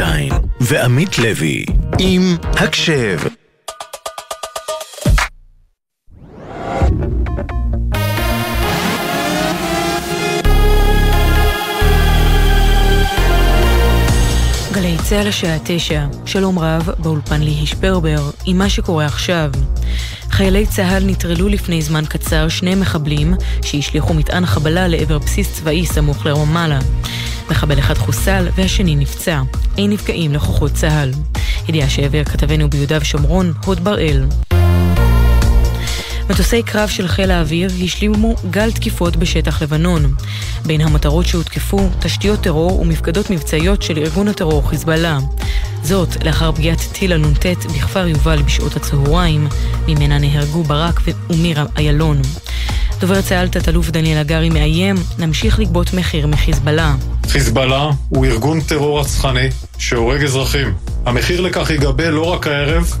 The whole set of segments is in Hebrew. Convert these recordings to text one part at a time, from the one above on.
רובינשטיין ועמית לוי עם הקשב גלי צה"ל השעה תשע, שלום רב, באולפן ליהי שפרבר, עם מה שקורה עכשיו. חיילי צה"ל נטרלו לפני זמן קצר שני מחבלים שהשליכו מטען חבלה לעבר בסיס צבאי סמוך לרמאללה. מחבל אחד חוסל והשני נפצע. אין נפגעים לכוחות צה"ל. ידיעה שהעביר כתבנו ביהודה ושומרון, הוד בראל. מטוסי קרב של חיל האוויר השלימו גל תקיפות בשטח לבנון. בין המטרות שהותקפו, תשתיות טרור ומפקדות מבצעיות של ארגון הטרור חיזבאללה. זאת לאחר פגיעת טיל הנ"ט בכפר יובל בשעות הצהריים, ממנה נהרגו ברק ומירה איילון. דובר צה"ל תת-אלוף דניאל הגרי מאיים, נמשיך לגבות מחיר מחיזבאללה. חיזבאללה הוא ארגון טרור רצחני שהורג אזרחים. המחיר לכך ייגבה לא רק הערב,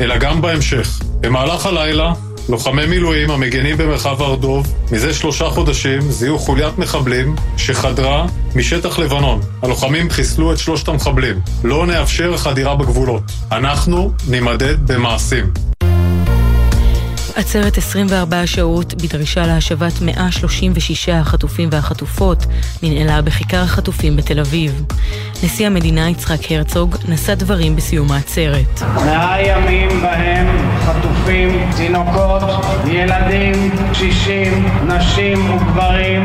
אלא גם בהמשך. במהלך הלילה לוחמי מילואים המגנים במרחב הר דוב מזה שלושה חודשים זיהו חוליית מחבלים שחדרה משטח לבנון. הלוחמים חיסלו את שלושת המחבלים. לא נאפשר חדירה בגבולות. אנחנו נימדד במעשים. עצרת 24 שעות בדרישה להשבת 136 החטופים והחטופות ננעלה בכיכר החטופים בתל אביב. נשיא המדינה יצחק הרצוג נשא דברים בסיום העצרת. מאה ימים בהם חטופים, תינוקות, ילדים, קשישים, נשים וגברים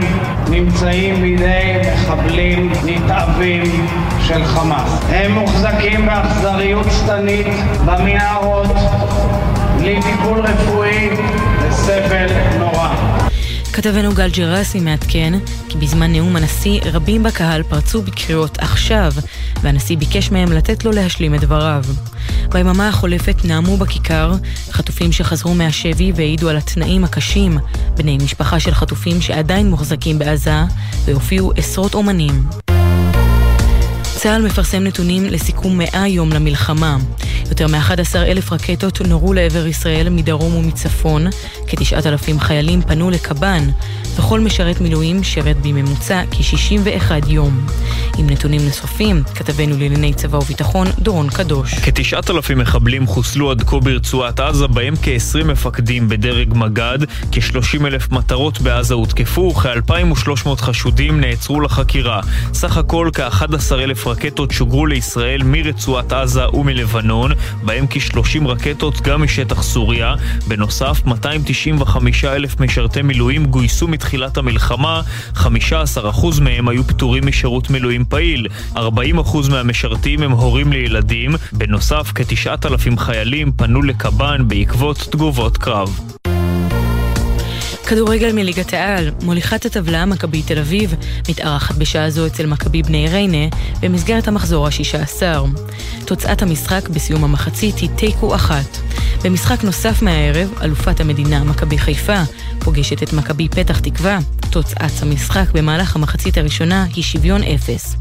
נמצאים בידי מחבלים נתעבים של חמאס. הם מוחזקים באכזריות שטנית במנהרות בלי טיפול רפואי וסבל נורא. כתבנו גל ג'רסי מעדכן כי בזמן נאום הנשיא רבים בקהל פרצו בקריאות עכשיו והנשיא ביקש מהם לתת לו להשלים את דבריו. ביממה החולפת נאמו בכיכר חטופים שחזרו מהשבי והעידו על התנאים הקשים, בני משפחה של חטופים שעדיין מוחזקים בעזה והופיעו עשרות אומנים. צה"ל מפרסם נתונים לסיכום 100 יום למלחמה. יותר מ-11 אלף רקטות נורו לעבר ישראל מדרום ומצפון, כ-9,000 חיילים פנו לקב"ן, וכל משרת מילואים שרת בממוצע כ-61 יום. עם נתונים נוספים, כתבנו לענייני צבא וביטחון, דורון קדוש. כ-9,000 מחבלים חוסלו עד כה ברצועת עזה, בהם כ-20 מפקדים בדרג מג"ד, כ-30 אלף מטרות בעזה הותקפו, כ-2,300 חשודים נעצרו לחקירה. סך הכל כ-11 אלף רקטות שוגרו לישראל מרצועת עזה ומלבנון, בהם כ-30 רקטות גם משטח סוריה. בנוסף, 295 אלף משרתי מילואים גויסו מתחילת המלחמה, 15% מהם היו פטורים משירות מילואים פעיל, 40% מהמשרתים הם הורים לילדים, בנוסף כ-9,000 חיילים פנו לקב"ן בעקבות תגובות קרב. כדורגל מליגת העל, מוליכת הטבלה מכבי תל אביב, מתארחת בשעה זו אצל מכבי בני ריינה במסגרת המחזור השישה עשר. תוצאת המשחק בסיום המחצית היא תיקו אחת. במשחק נוסף מהערב, אלופת המדינה מכבי חיפה פוגשת את מכבי פתח תקווה. תוצאת המשחק במהלך המחצית הראשונה היא שוויון אפס.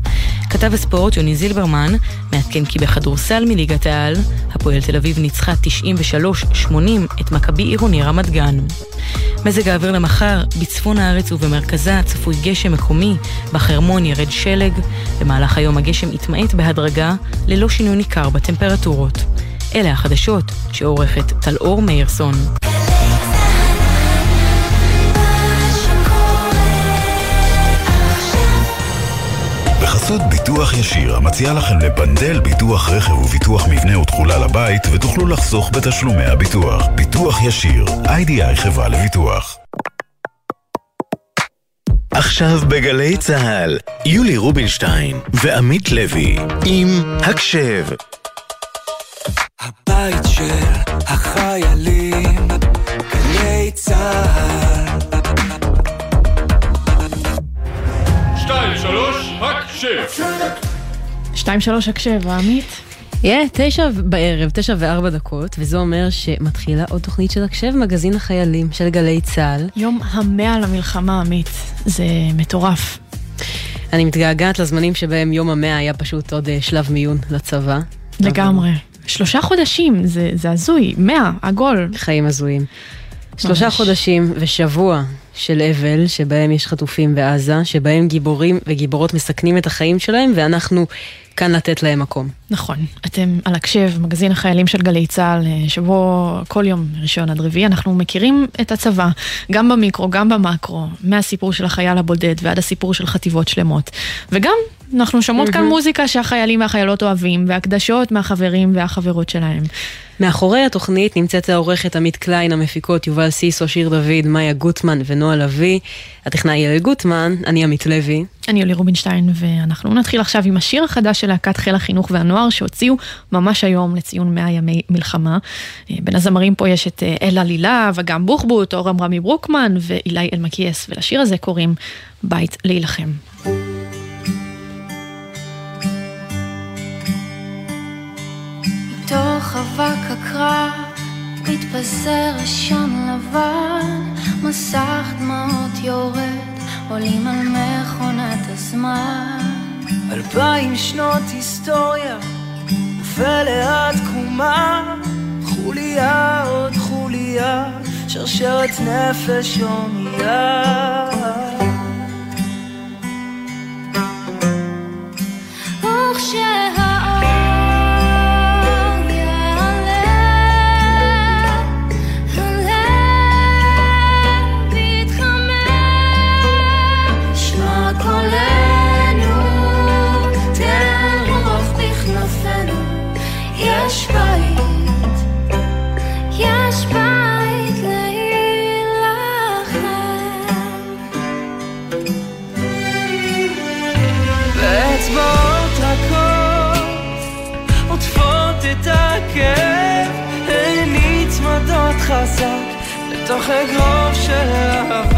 כתב הספורט יוני זילברמן מעדכן כי בכדורסל מליגת העל, הפועל תל אביב ניצחה 93-80 את מכבי עירוני רמת גן. מזג האוויר למחר, בצפון הארץ ובמרכזה צפוי גשם מקומי, בחרמון ירד שלג, במהלך היום הגשם יתמעט בהדרגה, ללא שינוי ניכר בטמפרטורות. אלה החדשות שעורכת טלאור מאירסון. בחסות ביטוח ישיר, המציע לכם לפנדל ביטוח רכב וביטוח מבנה ותכולה לבית, ותוכלו לחסוך בתשלומי הביטוח. ביטוח ישיר, איי-די-איי חברה לביטוח. עכשיו בגלי צה"ל, יולי רובינשטיין ועמית לוי עם הקשב. הבית של החיילים, גלי צה"ל. שתיים, שלוש, הקשב! שתיים שלוש הקשב, עמית. יהיה תשע בערב, תשע וארבע דקות, וזה אומר שמתחילה עוד תוכנית של הקשב, מגזין החיילים של גלי צה"ל. יום המאה למלחמה, עמית. זה מטורף. אני מתגעגעת לזמנים שבהם יום המאה היה פשוט עוד אה, שלב מיון לצבא. לגמרי. שלושה חודשים, זה, זה הזוי. מאה, עגול. חיים הזויים. שלושה ממש. חודשים ושבוע של אבל, שבהם יש חטופים בעזה, שבהם גיבורים וגיבורות מסכנים את החיים שלהם, ואנחנו כאן לתת להם מקום. נכון. אתם על הקשב, מגזין החיילים של גלי צה"ל, אה, שבו כל יום ראשון עד רביעי אנחנו מכירים את הצבא, גם במיקרו, גם במקרו, מהסיפור של החייל הבודד ועד הסיפור של חטיבות שלמות. וגם אנחנו שומעות כאן מוזיקה שהחיילים והחיילות אוהבים, והקדשות מהחברים והחברות שלהם. מאחורי התוכנית נמצאת העורכת עמית קליין, המפיקות יובל סיסו, שיר דוד, מאיה גוטמן ונועה לביא. הטכנאי יעל גוטמן, אני עמית לוי. אני יולי רובינשטיין, ואנחנו נתחיל עכשיו עם השיר החדש של להקת חיל החינוך והנוער, שהוציאו ממש היום לציון 100 ימי מלחמה. אה, בין הזמרים פה יש את אה, אלה לילה, וגם בוחבוט, אורם רמי ברוקמן ואילי אלמקייס, ולשיר הזה קוראים בית להילחם. אבק הקרב מתפזר עשן לבן, מסך דמעות יורד, עולים על מכונת הזמן. אלפיים שנות היסטוריה, ופלא תקומה, חוליה עוד חוליה, שרשרת נפש הומייה. לתוך אגרוף של אהבה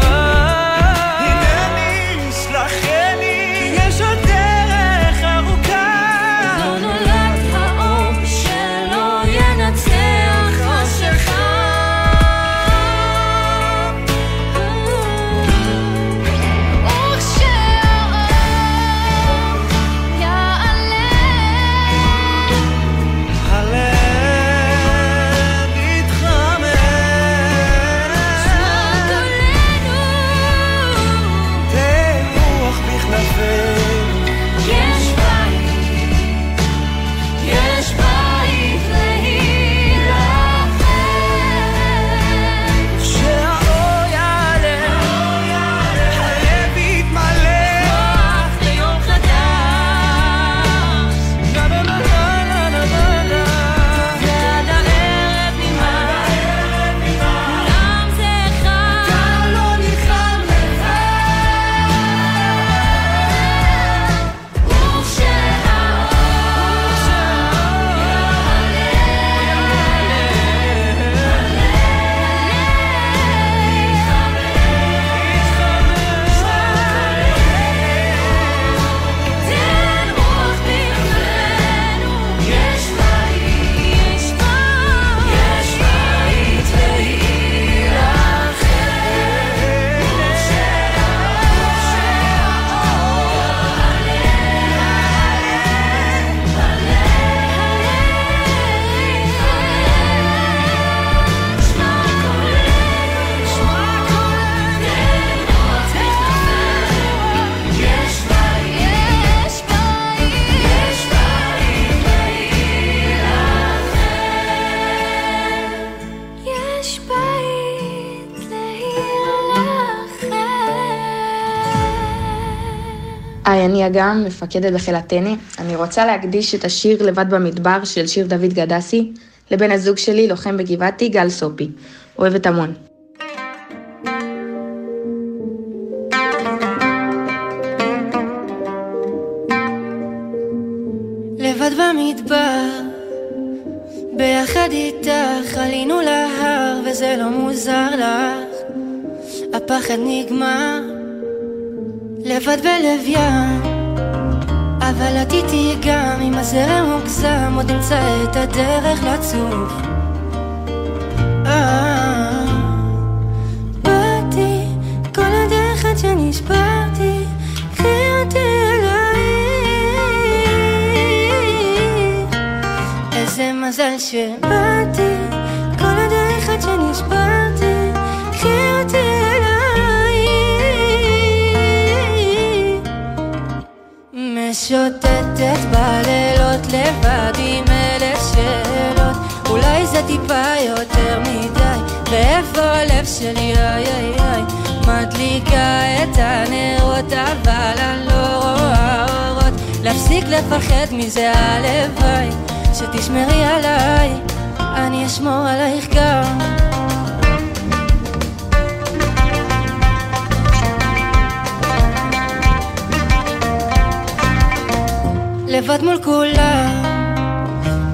היי, אני אגם, מפקדת בחיל הטנא. אני רוצה להקדיש את השיר "לבד במדבר" של שיר דוד גדסי לבן הזוג שלי, לוחם בגבעתי, גל סופי. אוהבת המון. לבד במדבר, ביחד איתך עלינו להר וזה לא מוזר לך, הפחד נגמר, לבד בלב ים, אבל את איתי גם אם הזרם מוגזם עוד נמצא את הדרך לצוף. אה, באתי מזל שבאתי כל הדרך עד שנשברתי, קחי אותי משוטטת בלילות לבד עם אלף שאלות. אולי זה טיפה יותר מדי ואיפה הלב שלי? איי איי איי. מדליקה את הנרות אבל אני לא רואה אורות. להפסיק לפחד מזה הלוואי. שתשמרי עליי אני אשמור עלייך גם לבד מול כולם.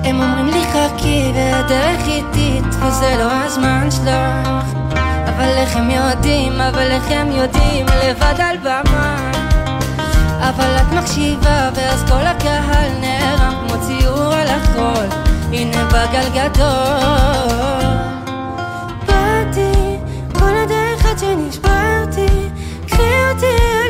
הם אומרים לי חכי והדרך איטית וזה לא הזמן שלך. אבל איך הם יודעים, אבל איך הם יודעים לבד על במה. אבל את מקשיבה ואז כל הקהל נערם כמו ציור על החול הנה בגל גדול. באתי כל הדרך עד שנשברתי קחי אותי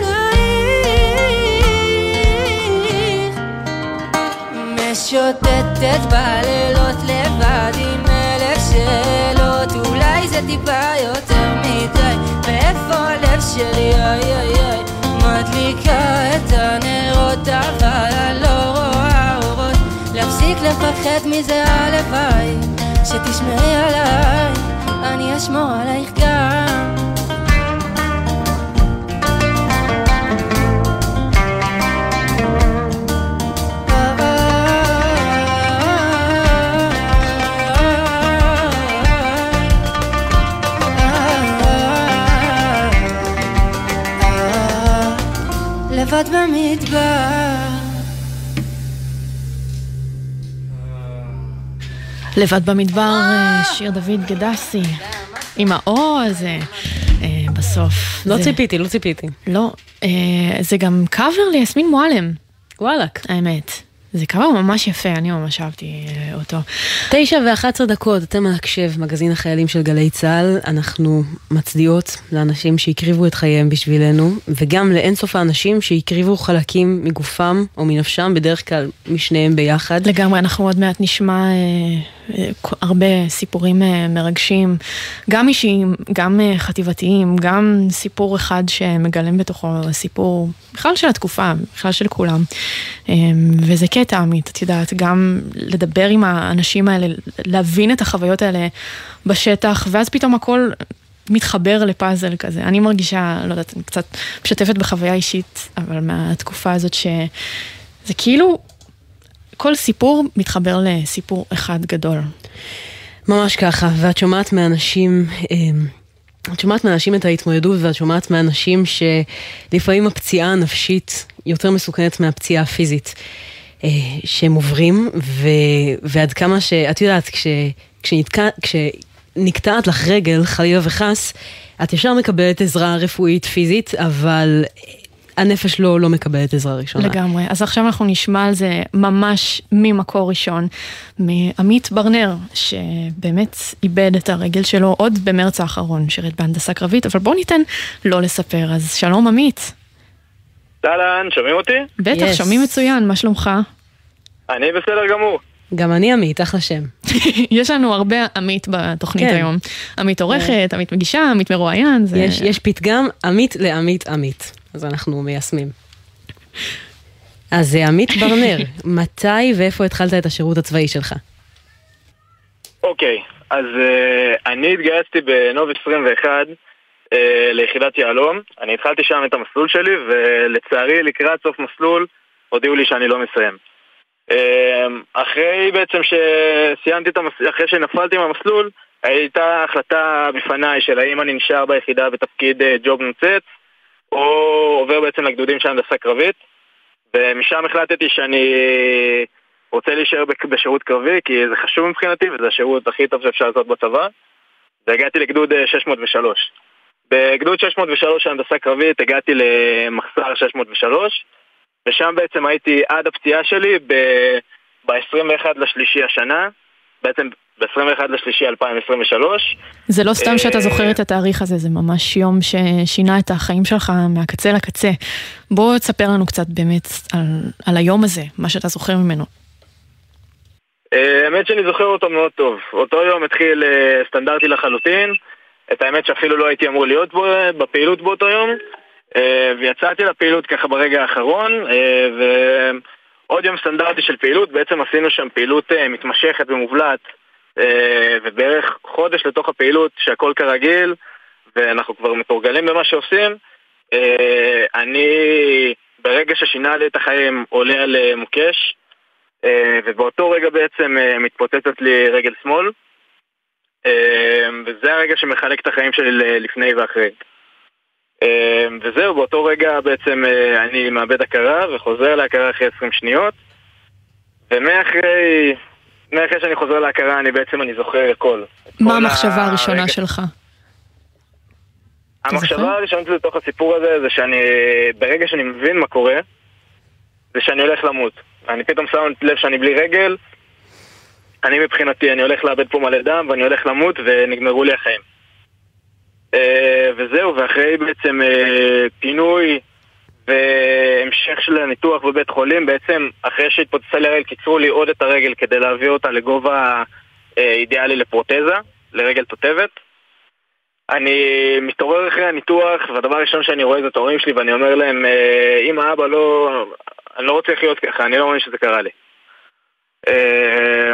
משוטטת בלילות לבד עם אלף שאלות. אולי זה טיפה יותר מדי. ואיפה הלב שלי? איי איי איי. מדליקה את הנרות אבל אני לא רואה אורות. להפסיק לפחד מזה הלוואי. שתשמרי עליי אני אשמור עלייך גם לבד במדבר לבד במדבר, אה, שיר דוד גדסי, עם האו הזה, אה, בסוף. לא זה- ציפיתי, לא ציפיתי. לא, אה, זה גם קאבר ליסמין מועלם. וואלאק. האמת. זה קאבר ממש יפה, אני ממש אהבתי אה, אותו. תשע ואחת עשרה דקות, אתם הקשב, מגזין החיילים של גלי צה"ל. אנחנו מצדיעות לאנשים שהקריבו את חייהם בשבילנו, וגם לאינסוף האנשים שהקריבו חלקים מגופם או מנפשם, בדרך כלל משניהם ביחד. לגמרי, אנחנו עוד מעט נשמע אה, הרבה סיפורים אה, מרגשים, גם אישיים, גם אה, חטיבתיים, גם סיפור אחד שמגלם בתוכו סיפור בכלל של התקופה, בכלל של כולם. אה, וזה קטע, עמית, את יודעת, גם לדבר עם האנשים האלה, להבין את החוויות האלה בשטח, ואז פתאום הכל... מתחבר לפאזל כזה. אני מרגישה, לא יודעת, אני קצת משתפת בחוויה אישית, אבל מהתקופה הזאת שזה כאילו כל סיפור מתחבר לסיפור אחד גדול. ממש ככה, ואת שומעת מאנשים, אמ, את שומעת מאנשים את ההתמודדות ואת שומעת מאנשים שלפעמים הפציעה הנפשית יותר מסוכנת מהפציעה הפיזית אה, שהם עוברים, ו, ועד כמה שאת יודעת, כש, כשנתקע, כשנקטעת לך רגל, חלילה וחס, את ישר מקבלת עזרה רפואית פיזית, אבל הנפש לא, לא מקבלת עזרה ראשונה. לגמרי. אז עכשיו אנחנו נשמע על זה ממש ממקור ראשון, מעמית ברנר, שבאמת איבד את הרגל שלו עוד במרץ האחרון, שירת בהנדסה קרבית, אבל בואו ניתן לו לספר. אז שלום עמית. אהלן, שומעים אותי? בטח, Yes. שומעים מצוין, מה שלומך? אני בסדר גמור. גם אני עמית, אחלה שם. יש לנו הרבה עמית בתוכנית כן. היום. עמית עורכת, עמית מגישה, עמית מרואיין. זה- יש, יש פתגם עמית לעמית עמית, אז אנחנו מיישמים. אז אה, עמית ברנר, מתי ואיפה התחלת את השירות הצבאי שלך? אוקיי, אז uh, אני התגייסתי בנוב 21 uh, ליחידת יהלום. אני התחלתי שם את המסלול שלי, ולצערי לקראת סוף מסלול הודיעו לי שאני לא מסיים. Uh, אחרי בעצם שסיימתי את המסלול, אחרי שנפלתי מהמסלול, הייתה החלטה בפניי של האם אני נשאר ביחידה בתפקיד uh, ג'וב נוצץ, או עובר בעצם לגדודים של הנדסה קרבית. ומשם החלטתי שאני רוצה להישאר בשירות קרבי, כי זה חשוב מבחינתי, וזה השירות הכי טוב שאפשר לעשות בצבא. והגעתי לגדוד אה, 603. בגדוד 603 של הנדסה קרבית הגעתי למחסר 603, ושם בעצם הייתי עד הפציעה שלי ב-21 לשלישי השנה, בעצם ב-21 לשלישי 2023. זה לא סתם שאתה אה, זוכר את התאריך הזה, זה ממש יום ששינה את החיים שלך מהקצה לקצה. בוא תספר לנו קצת באמת על, על היום הזה, מה שאתה זוכר ממנו. אה, האמת שאני זוכר אותו מאוד טוב. אותו יום התחיל אה, סטנדרטי לחלוטין. את האמת שאפילו לא הייתי אמור להיות בו, בפעילות באותו יום. ויצאתי לפעילות ככה ברגע האחרון, ועוד יום סטנדרטי של פעילות, בעצם עשינו שם פעילות מתמשכת ומובלעת, ובערך חודש לתוך הפעילות שהכל כרגיל, ואנחנו כבר מתורגלים במה שעושים, אה, אני ברגע ששינה לי את החיים עולה על אה, מוקש, אה, ובאותו רגע בעצם אה, מתפוצצת לי רגל שמאל, אה, וזה הרגע שמחלק את החיים שלי לפני ואחרי. אה, וזהו, באותו רגע בעצם אה, אני מאבד הכרה וחוזר להכרה אחרי 20 שניות, ומאחרי מאחרי שאני חוזר להכרה אני בעצם אני זוכר הכל. מה המחשבה הראשונה. שלך? המחשבה הראשונית שלי לתוך הסיפור הזה זה שאני, ברגע שאני מבין מה קורה, זה שאני הולך למות. אני פתאום שם לב שאני בלי רגל, אני מבחינתי, אני הולך לאבד פה מלא דם ואני הולך למות ונגמרו לי החיים. אה, וזהו, ואחרי בעצם אה, פינוי והמשך של הניתוח בבית חולים, בעצם אחרי שהתפוצצה לי הרגל קיצרו לי עוד את הרגל כדי להביא אותה לגובה אה, אידיאלי לפרוטזה, לרגל תותבת. אני מתעורר אחרי הניתוח, והדבר הראשון שאני רואה זה את ההורים שלי ואני אומר להם, אה, אמא, אבא, לא... אני לא רוצה לחיות ככה, אני לא מאמין שזה קרה לי. אה,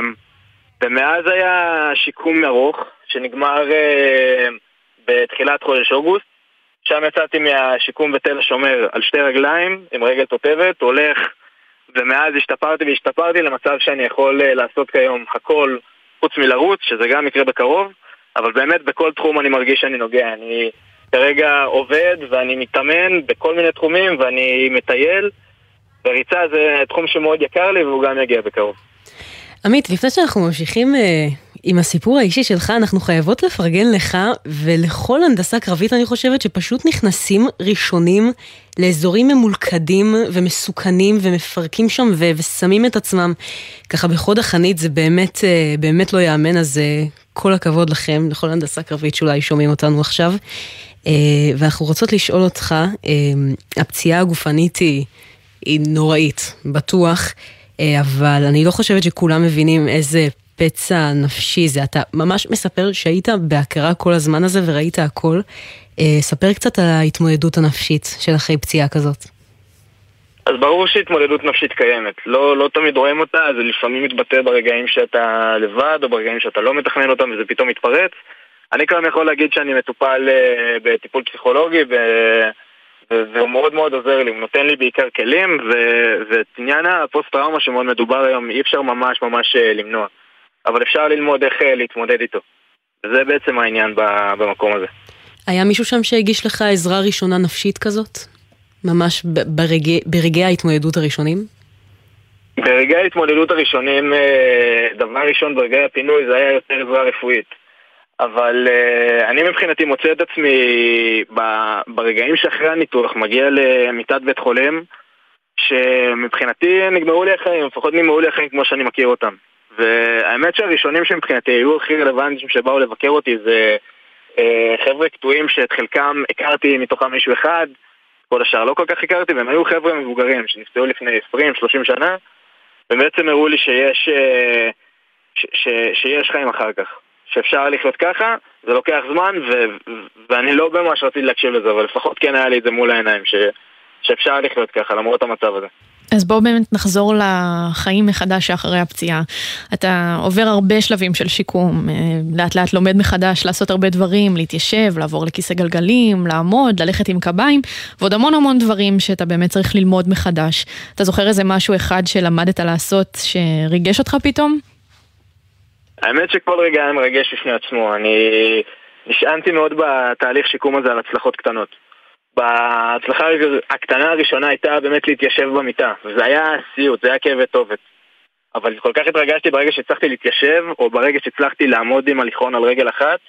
ומאז היה שיקום ארוך, שנגמר אה, בתחילת חודש אוגוסט. שם יצאתי מהשיקום בתל השומר על שתי רגליים, עם רגל תותבת, הולך, ומאז השתפרתי והשתפרתי למצב שאני יכול אה, לעשות כיום הכל חוץ מלרוץ, שזה גם יקרה בקרוב, אבל באמת בכל תחום אני מרגיש שאני נוגע. אני כרגע עובד ואני מתאמן בכל מיני תחומים ואני מטייל, וריצה זה תחום שמאוד יקר לי והוא גם יגיע בקרוב. עמית, לפני שאנחנו ממשיכים אה, עם הסיפור האישי שלך, אנחנו חייבות לפרגן לך ולכל הנדסה קרבית, אני חושבת, שפשוט נכנסים ראשונים לאזורים ממולכדים ומסוכנים ומפרקים שם ו- ושמים את עצמם ככה בחוד החנית, זה באמת, אה, באמת לא יאמן, אז אה, כל הכבוד לכם, לכל הנדסה קרבית שאולי שומעים אותנו עכשיו. אה, ואנחנו רוצות לשאול אותך, הפציעה הגופנית היא, היא נוראית, בטוח. אבל אני לא חושבת שכולם מבינים איזה פצע נפשי זה. אתה ממש מספר שהיית בהכרה כל הזמן הזה וראית הכל. אה, ספר קצת על ההתמודדות הנפשית של אחרי פציעה כזאת. אז ברור שהתמודדות נפשית קיימת. לא, לא תמיד רואים אותה, זה לפעמים מתבטא ברגעים שאתה לבד, או ברגעים שאתה לא מתכנן אותם וזה פתאום מתפרץ. אני כאן יכול להגיד שאני מטופל אה, בטיפול פסיכולוגי. ו- והוא מאוד מאוד עוזר לי, הוא נותן לי בעיקר כלים, ואת עניין הפוסט-טראומה שמאוד מדובר היום, אי אפשר ממש ממש אה, למנוע. אבל אפשר ללמוד איך אה, להתמודד איתו. וזה בעצם העניין במקום הזה. היה מישהו שם שהגיש לך עזרה ראשונה נפשית כזאת? ממש ברגע, ברגעי ההתמודדות הראשונים? ברגעי ההתמודדות הראשונים, אה, דבר ראשון ברגעי הפינוי זה היה יותר עזרה רפואית. אבל uh, אני מבחינתי מוצא את עצמי ברגעים שאחרי הניתוח מגיע למיטת בית חולים שמבחינתי נגמרו לי החיים, לפחות נגמרו לי החיים כמו שאני מכיר אותם. והאמת שהראשונים שמבחינתי היו הכי רלוונטיים שבאו לבקר אותי זה uh, חבר'ה קטועים שאת חלקם הכרתי מתוכם מישהו אחד, כל השאר לא כל כך הכרתי, והם היו חבר'ה מבוגרים שנפצעו לפני 20-30 שנה, ובעצם הראו לי שיש, uh, ש- ש- שיש חיים אחר כך. שאפשר לחיות ככה, זה לוקח זמן, ו- ואני לא ממש רציתי להקשיב לזה, אבל לפחות כן היה לי את זה מול העיניים, ש- שאפשר לחיות ככה, למרות המצב הזה. אז בואו באמת נחזור לחיים מחדש שאחרי הפציעה. אתה עובר הרבה שלבים של שיקום, אה, לאט לאט לומד מחדש לעשות הרבה דברים, להתיישב, לעבור לכיסא גלגלים, לעמוד, ללכת עם קביים, ועוד המון המון דברים שאתה באמת צריך ללמוד מחדש. אתה זוכר איזה משהו אחד שלמדת לעשות שריגש אותך פתאום? האמת שכל רגע היה מרגש בפני עצמו, אני נשענתי מאוד בתהליך שיקום הזה על הצלחות קטנות. בהצלחה הקטנה הראשונה הייתה באמת להתיישב במיטה, וזה היה סיוט, זה היה כאבי טובת. אבל כל כך התרגשתי ברגע שהצלחתי להתיישב, או ברגע שהצלחתי לעמוד עם הליכון על רגל אחת,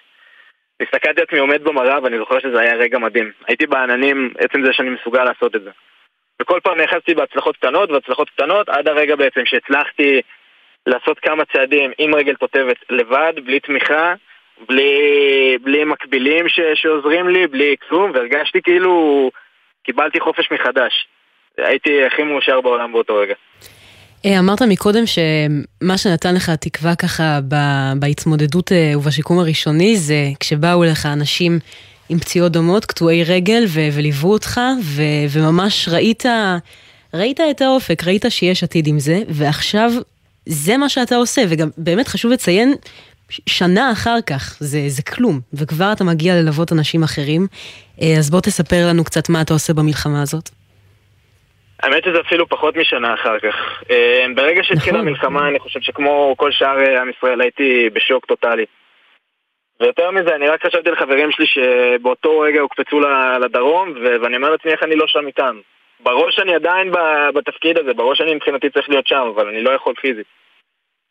הסתכלתי עצמי עומד במראה ואני זוכר שזה היה רגע מדהים. הייתי בעננים, עצם זה שאני מסוגל לעשות את זה. וכל פעם נאחזתי בהצלחות קטנות והצלחות קטנות, עד הרגע בעצם שהצלחתי לעשות כמה צעדים עם רגל תותבת לבד, בלי תמיכה, בלי, בלי מקבילים ש, שעוזרים לי, בלי כלום, והרגשתי כאילו קיבלתי חופש מחדש. הייתי הכי מאושר בעולם באותו רגע. אה, אמרת מקודם שמה שנתן לך תקווה ככה בהתמודדות אה, ובשיקום הראשוני זה כשבאו אליך אנשים עם פציעות דומות, קטועי רגל, ו- וליוו אותך, ו- וממש ראית, ראית את האופק, ראית שיש עתיד עם זה, ועכשיו זה מה שאתה עושה, וגם באמת חשוב לציין, שנה אחר כך זה, זה כלום, וכבר אתה מגיע ללוות אנשים אחרים. אה, אז בוא תספר לנו קצת מה אתה עושה במלחמה הזאת. האמת שזה אפילו פחות משנה אחר כך. אה, ברגע שהתחילה נכון. המלחמה, אני חושב שכמו כל שאר אה, עם ישראל הייתי בשוק טוטאלי. ויותר מזה, אני רק חשבתי לחברים שלי שבאותו רגע הוקפצו לדרום, ואני אומר לעצמי איך אני לא שם איתם. בראש אני עדיין בתפקיד הזה, בראש אני מבחינתי צריך להיות שם, אבל אני לא יכול פיזית.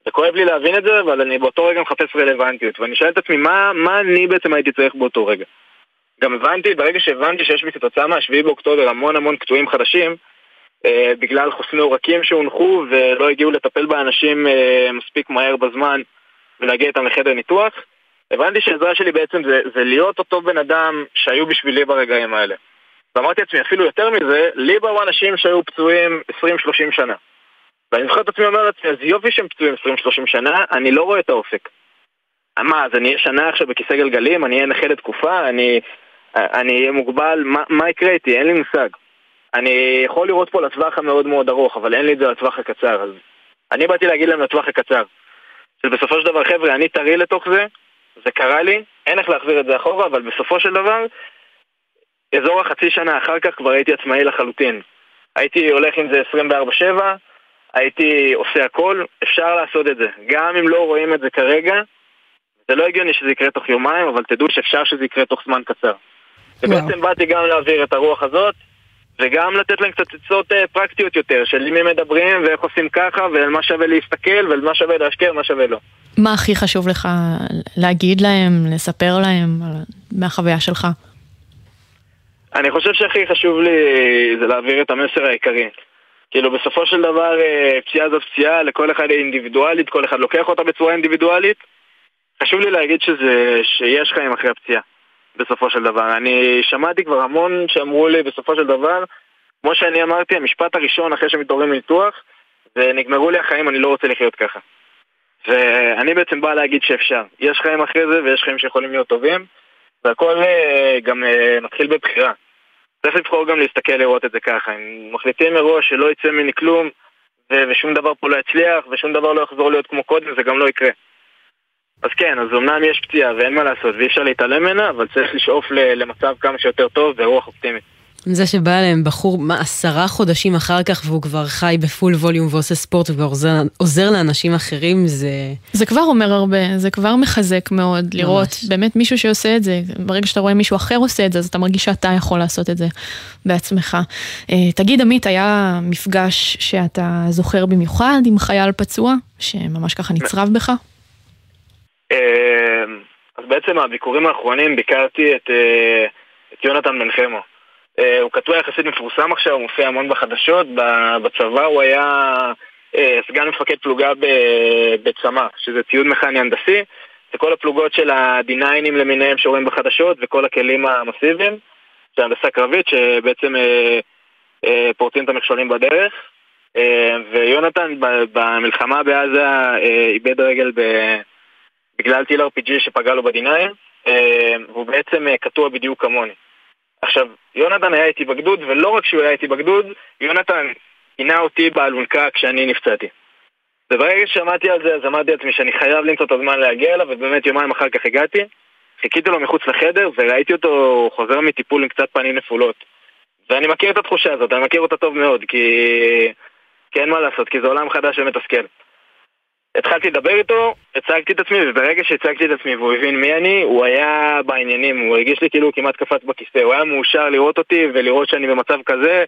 זה כואב לי להבין את זה, אבל אני באותו רגע מחפש רלוונטיות. ואני שואל את עצמי, מה, מה אני בעצם הייתי צריך באותו רגע? גם הבנתי, ברגע שהבנתי שיש לי כתוצאה מה-7 באוקטובר המון המון קטועים חדשים, אה, בגלל חוסמי עורקים שהונחו ולא הגיעו לטפל באנשים אה, מספיק מהר בזמן ולהגיע איתם לחדר ניתוח, הבנתי שהעזרה שלי בעצם זה, זה להיות אותו בן אדם שהיו בשבילי ברגעים האלה. ואמרתי לעצמי, אפילו יותר מזה, לי באו אנשים שהיו פצועים 20-30 שנה. ואני זוכר את עצמי אומר לעצמי, אז יופי שהם פצועים 20-30 שנה, אני לא רואה את האופק. מה, אז אני אהיה שנה עכשיו בכיסא גלגלים, אני אהיה נכה לתקופה, אני אני אהיה מוגבל, מה, מה יקרה איתי? אין לי מושג. אני יכול לראות פה לטווח המאוד מאוד ארוך, אבל אין לי את זה לטווח הקצר. אז אני באתי להגיד להם לטווח הקצר. שבסופו של דבר, חבר'ה, אני טרי לתוך זה, זה קרה לי, אין איך להחזיר את זה אחורה, אבל בסופו של דבר, אזור החצי שנה אחר כך כבר הייתי עצמאי לחלוטין. הייתי הולך עם זה 24-7, הייתי עושה הכל, אפשר לעשות את זה. גם אם לא רואים את זה כרגע, זה לא הגיוני שזה יקרה תוך יומיים, אבל תדעו שאפשר שזה יקרה תוך זמן קצר. ובעצם באתי גם להעביר את הרוח הזאת, וגם לתת להם קצת עצות אה, פרקטיות יותר, של עם מי מדברים, ואיך עושים ככה, ועל מה שווה להסתכל, ועל מה שווה להשקיע, ומה שווה לא. מה הכי חשוב לך להגיד להם, לספר להם מהחוויה שלך? אני חושב שהכי חשוב לי זה להעביר את המסר העיקרי. כאילו בסופו של דבר אה, פציעה זאת פציעה, לכל אחד היא אינדיבידואלית, כל אחד לוקח אותה בצורה אינדיבידואלית. חשוב לי להגיד שזה, שיש חיים אחרי הפציעה, בסופו של דבר. אני שמעתי כבר המון שאמרו לי בסופו של דבר, כמו שאני אמרתי, המשפט הראשון אחרי שמתעוררים מניתוח, זה נגמרו לי החיים, אני לא רוצה לחיות ככה. ואני בעצם בא להגיד שאפשר. יש חיים אחרי זה ויש חיים שיכולים להיות טובים, והכל אה, גם אה, מתחיל בבחירה. צריך לבחור גם להסתכל לראות את זה ככה. אם מחליטים מראש שלא יצא ממני כלום, ושום דבר פה לא יצליח, ושום דבר לא יחזור להיות כמו קודם, זה גם לא יקרה. אז כן, אז אמנם יש פציעה ואין מה לעשות, ואי אפשר להתעלם ממנה, אבל צריך לשאוף למצב כמה שיותר טוב ורוח אופטימית. זה שבא אליהם בחור, מה, עשרה חודשים אחר כך והוא כבר חי בפול ווליום ועושה ספורט וכבר עוזר, עוזר לאנשים אחרים, זה... זה כבר אומר הרבה, זה כבר מחזק מאוד לראות באמת מישהו שעושה את זה. ברגע שאתה רואה מישהו אחר עושה את זה, אז אתה מרגיש שאתה יכול לעשות את זה בעצמך. אה, תגיד, עמית, היה מפגש שאתה זוכר במיוחד עם חייל פצוע, שממש ככה נצרב בך? אה, אז בעצם הביקורים האחרונים ביקרתי את, אה, את יונתן בן חמו. אה, הוא קטוע יחסית מפורסם עכשיו, הוא מופיע המון בחדשות. בצבא הוא היה אה, סגן מפקד פלוגה ב- בצמ"ה, שזה ציוד מכני הנדסי. זה כל הפלוגות של ה-D9ים למיניהם שרואים בחדשות וכל הכלים המסיביים. זה הנדסה קרבית שבעצם אה, פורצים את המכשולים בדרך. ויונתן במלחמה בעזה איבד רגל בגלל טיל RPG שפגע לו ב-D9, אה, והוא בעצם קטוע בדיוק כמוני. עכשיו, יונתן היה איתי בגדוד, ולא רק שהוא היה איתי בגדוד, יונתן עינה אותי באלונקה כשאני נפצעתי. וברגע ששמעתי על זה, אז אמרתי לעצמי שאני חייב למצוא את הזמן להגיע אליו, ובאמת יומיים אחר כך הגעתי, חיכיתי לו מחוץ לחדר, וראיתי אותו חוזר מטיפול עם קצת פנים נפולות. ואני מכיר את התחושה הזאת, אני מכיר אותה טוב מאוד, כי... כי אין מה לעשות, כי זה עולם חדש ומתסכל. התחלתי לדבר איתו, הצגתי את עצמי, וברגע שהצגתי את עצמי והוא הבין מי אני, הוא היה בעניינים, הוא הרגיש לי כאילו הוא כמעט קפץ בכיסא, הוא היה מאושר לראות אותי ולראות שאני במצב כזה,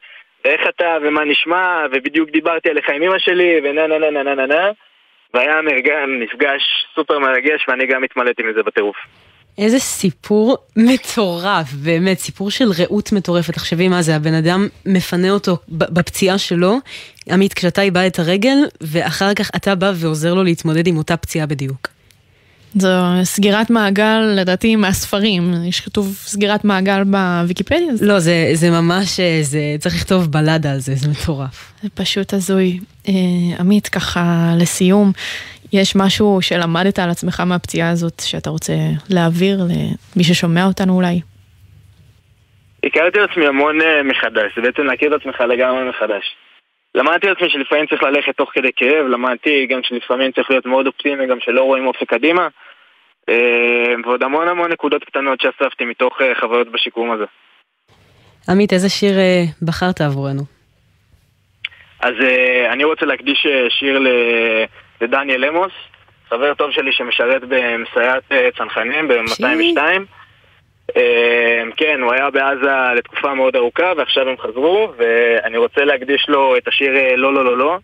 ואיך אתה? ומה נשמע, ובדיוק דיברתי עליך עם אמא שלי, ונה נה נה נה נה נה נה, והיה מרגע, מפגש סופר מרגש, ואני גם התמלאתי מזה בטירוף. איזה סיפור מטורף, באמת, סיפור של רעות מטורפת. תחשבי מה זה, הבן אדם מפנה אותו בפציעה שלו, עמית, כשאתה איבד את הרגל, ואחר כך אתה בא ועוזר לו להתמודד עם אותה פציעה בדיוק. זו סגירת מעגל, לדעתי, מהספרים. יש כתוב סגירת מעגל בוויקיפדיה? לא, זה, זה ממש, אה, זה, צריך לכתוב בלדה על זה, זה מטורף. זה פשוט הזוי. אה, עמית, ככה לסיום, יש משהו שלמדת על עצמך מהפציעה הזאת שאתה רוצה להעביר למי ששומע אותנו אולי? הכרתי את עצמי המון אה, מחדש, זה בעצם להכיר את עצמך לגמרי מחדש. למדתי את עצמי שלפעמים צריך ללכת תוך כדי כאב, למדתי גם שלפעמים צריך להיות מאוד אופטימי, גם שלא רואים אופק קדימה, אה, ועוד המון המון נקודות קטנות שאספתי מתוך אה, חוויות בשיקום הזה. עמית, איזה שיר בחרת עבורנו? אז אני רוצה להקדיש שיר ל- לדניאל אמוס, חבר טוב שלי שמשרת במסייעת אה, צנחנים ב-202. כן, הוא היה בעזה לתקופה מאוד ארוכה ועכשיו הם חזרו ואני רוצה להקדיש לו את השיר אה, לא לא לא לא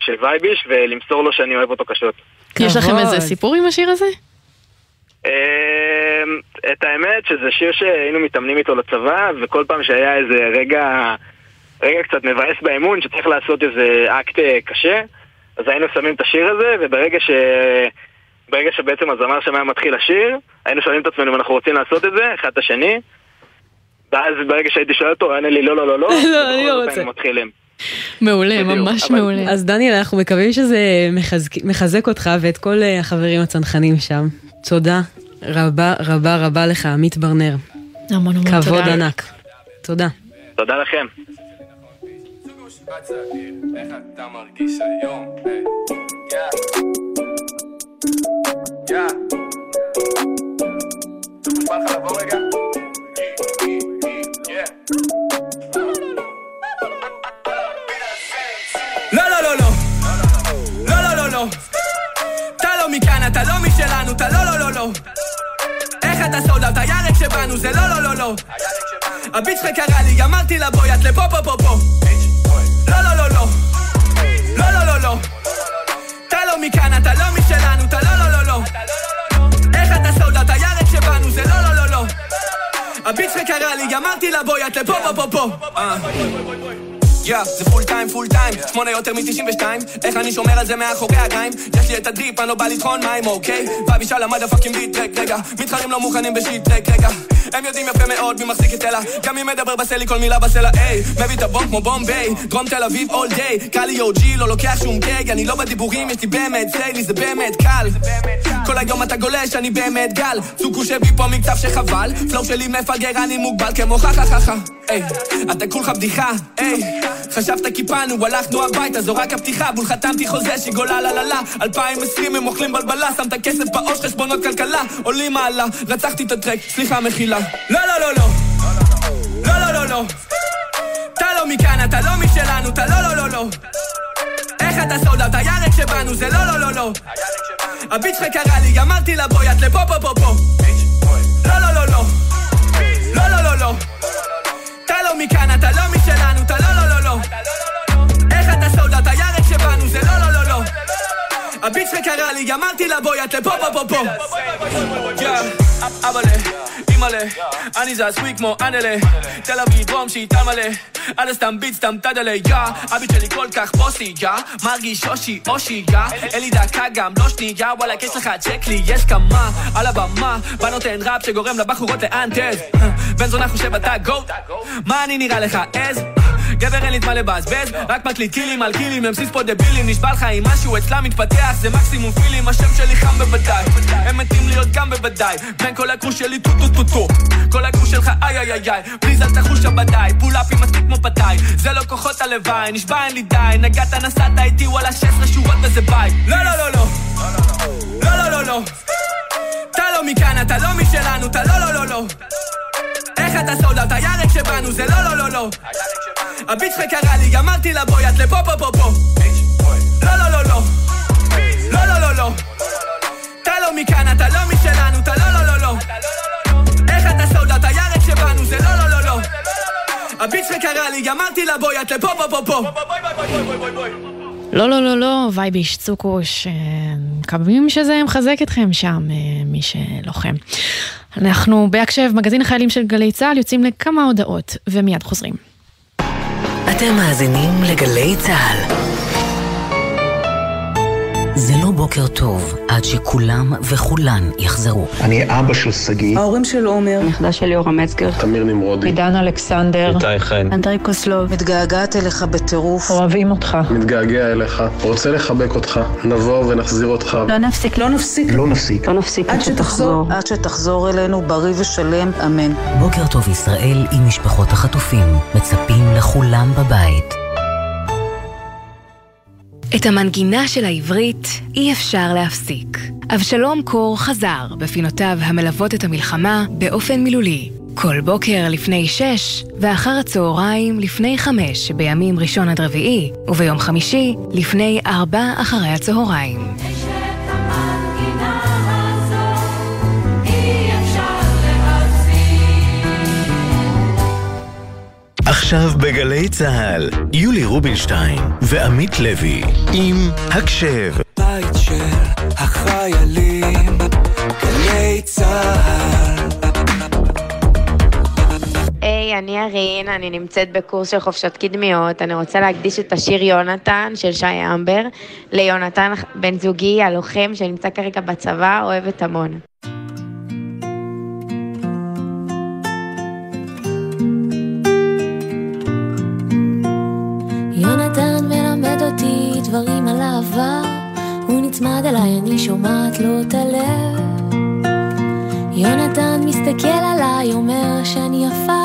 של וייביש ולמסור לו שאני אוהב אותו קשות. יש לכם איזה סיפור עם השיר הזה? אה, את האמת שזה שיר שהיינו מתאמנים איתו לצבא וכל פעם שהיה איזה רגע, רגע קצת מבאס באמון שצריך לעשות איזה אקט אה, קשה אז היינו שמים את השיר הזה וברגע ש... ברגע שבעצם הזמר שם היה מתחיל לשיר, היינו שואלים את עצמנו אם אנחנו רוצים לעשות את זה, אחד את השני, ואז ברגע שהייתי שואל אותו, הוא ענה לי לא, לא, לא, לא, לא, אני לא רוצה. מתחילים. מעולה, בדיוק, ממש אבל- מעולה. אז דניאל, אנחנו מקווים שזה מחזק, מחזק אותך ואת כל אה, החברים הצנחנים שם. תודה רבה רבה רבה לך, עמית ברנר. המון המון כבוד תודה. ענק. תודה. תודה לכם. איך אתה מרגיש היום? יא. בא לך לבוא רגע? אתה לא משלנו, אתה לא, לא, לא, לא. איך אתה סולד אתה ירק שבנו, זה לא, לא, לא, לא. הביט שלך קרא לי, אמרתי לה בואי, את לפה, פה, פה, אמרתי לה בואי, את לפה, פה, פה, פה. אה. יא, זה פול טיים, פול טיים, שמונה יותר מ-92. איך אני שומר על זה מאחורי הגיים? יש לי את הדריפ, אני לא בא לטחון מים, אוקיי? ואבישל למד הפאקינג ביט טרק, רגע מתחרים לא מוכנים בשיט טרק, רגע. הם יודעים יפה מאוד מי מחזיק את אלה. גם אם מדבר בסלע, כל מילה בסלע, היי. מביא את הבום כמו בומביי דרום תל אביב all day. קל לי OG, לא לוקח שום קייג אני לא בדיבורים, יש לי באמת סיילי, זה באמת קל כל היום אתה גולש, אני באמת גל. צוקו שבי פה מקצב שחבל. פלואו שלי מפגר, אני מוגבל כמו חכככה היי, אתה כולך בדיחה, היי. חשבת קיפלנו, הלכנו הביתה, זו רק הפתיחה. בול חתמתי חוזה שגולה לה לה לה. 2020 הם אוכלים בלבלה, שמת כסף בעו"ש, חשבונות כלכלה עולים מעלה, רצחתי את הטרק, סליחה מחילה. לא לא לא לא. לא לא לא לא. אתה לא מכאן, אתה לא משלנו, אתה לא לא לא לא. איך אתה סולד? אתה ירק שבנו, זה לא לא לא לא הביט שלך קרא לי, אמרתי לה בואי, את לפה פה פה פה. לא לא לא לא. לא לא לא לא. אתה לא מכאן, אתה לא משלנו, אתה לא לא לא לא. איך אתה סולד? אתה ירק הביט שלך קרא לי, אמרתי לה בואי, את לפה פה פה. פה אבאלה, אימא'לה, אני זז סוויק כמו אנלה תל אביב דרום שאיתה מלא על הסתם ביט סתם תדלה יא. הביט שלי כל כך בוסי יא. מרגיש אושי אושי יא. אין לי דקה גם לא שנייה. וואלה יש לך צ'ק לי יש כמה. על הבמה בא נותן ראפ שגורם לבחורות לאנטז. בן זונה חושב אתה גוט מה אני נראה לך עז גבר אין לי זמן לבזבז, רק מקליט קילים על קילים, אמסיס פה דבילים, נשבע לך אם משהו אצלם מתפתח, זה מקסימום פילים, השם שלי חם בוודאי, הם מתים להיות גם בוודאי, בין כל הגרוש שלי טו טו טו טו, כל הגרוש שלך איי איי איי, איי, פליז אל תחוש הבדאי, פולאפים מספיק כמו פתאי, זה לא כוחות הלוואי, נשבע אין לי די, נגעת נסעת איתי וואלה 16 שורות וזה ביי, לא לא לא לא, לא לא לא לא, אתה לא מכאן, אתה לא משלנו, אתה לא לא לא לא. לך את הסוד, אתה ירק שבנו, זה לא לא לא לא. הביט שלך קרה לי, גמרתי לה את לפה פה פה פה. לא לא לא לא. לא לא לא לא. אתה לא מכאן, אתה לא משלנו, אתה לא לא לא לא. איך אתה סוד, אתה ירק שבנו, זה לא לא לא לא. הביט שלך קרה לי, גמרתי לה את לפה פה פה פה. לא, לא, לא, לא, וייביש, צוקוש, מקווים שזה מחזק אתכם שם, מי שלוחם. אנחנו בהקשב, מגזין החיילים של גלי צה"ל, יוצאים לכמה הודעות, ומיד חוזרים. אתם מאזינים לגלי צה"ל. זה לא בוקר טוב עד שכולם וכולן יחזרו. אני אבא של שגיא. ההורים של עומר. נכדה של יורם מצגר. תמיר נמרודי. עידן אלכסנדר. איתי חן. אנדרי קוסלוב. מתגעגעת אליך בטירוף. אוהבים אותך. מתגעגע אליך. רוצה לחבק אותך. נבוא ונחזיר אותך. לא נפסיק. לא נפסיק. לא נפסיק. לא נפסיק עד שתחזור. עד שתחזור אלינו בריא ושלם, אמן. בוקר טוב ישראל עם משפחות החטופים. מצפים לכולם בבית. את המנגינה של העברית אי אפשר להפסיק. אבשלום קור חזר בפינותיו המלוות את המלחמה באופן מילולי. כל בוקר לפני שש, ואחר הצהריים לפני חמש בימים ראשון עד רביעי, וביום חמישי לפני ארבע אחרי הצהריים. עכשיו בגלי צה"ל, יולי רובינשטיין ועמית לוי עם הקשב. בית של החיילים, גלי צה"ל. היי, אני ארין, אני נמצאת בקורס של חופשות קדמיות. אני רוצה להקדיש את השיר יונתן של שי אמבר ליונתן בן זוגי, הלוחם שנמצא כרגע בצבא, אוהבת המון. יונתן מלמד אותי דברים על העבר, הוא נצמד אליי, אני שומעת לו את הלב. יונתן מסתכל עליי, אומר שאני יפה,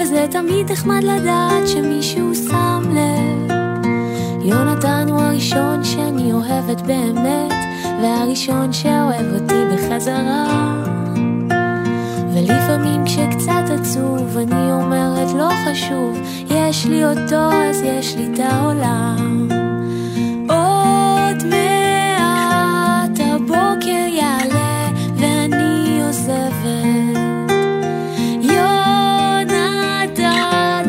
וזה תמיד נחמד לדעת שמישהו שם לב. יונתן הוא הראשון שאני אוהבת באמת, והראשון שאוהב אותי בחזרה. ולפעמים כשקצת עצוב אני אומרת לא חשוב, יש לי אותו אז יש לי את העולם. עוד מעט הבוקר יעלה ואני עוזבת. יונתן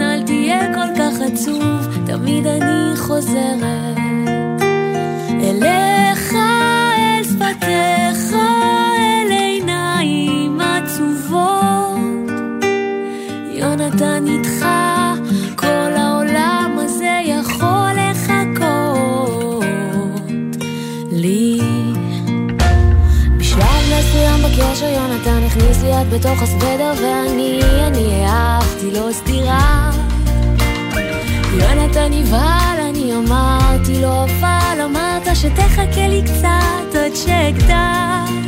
אל תהיה כל כך עצוב, תמיד אני חוזרת. בתוך הסוודר ואני, אני העפתי לו סטירה. יונתן נבהל, אני אמרתי לו, אבל אמרת שתחכה לי קצת עד שאגדל.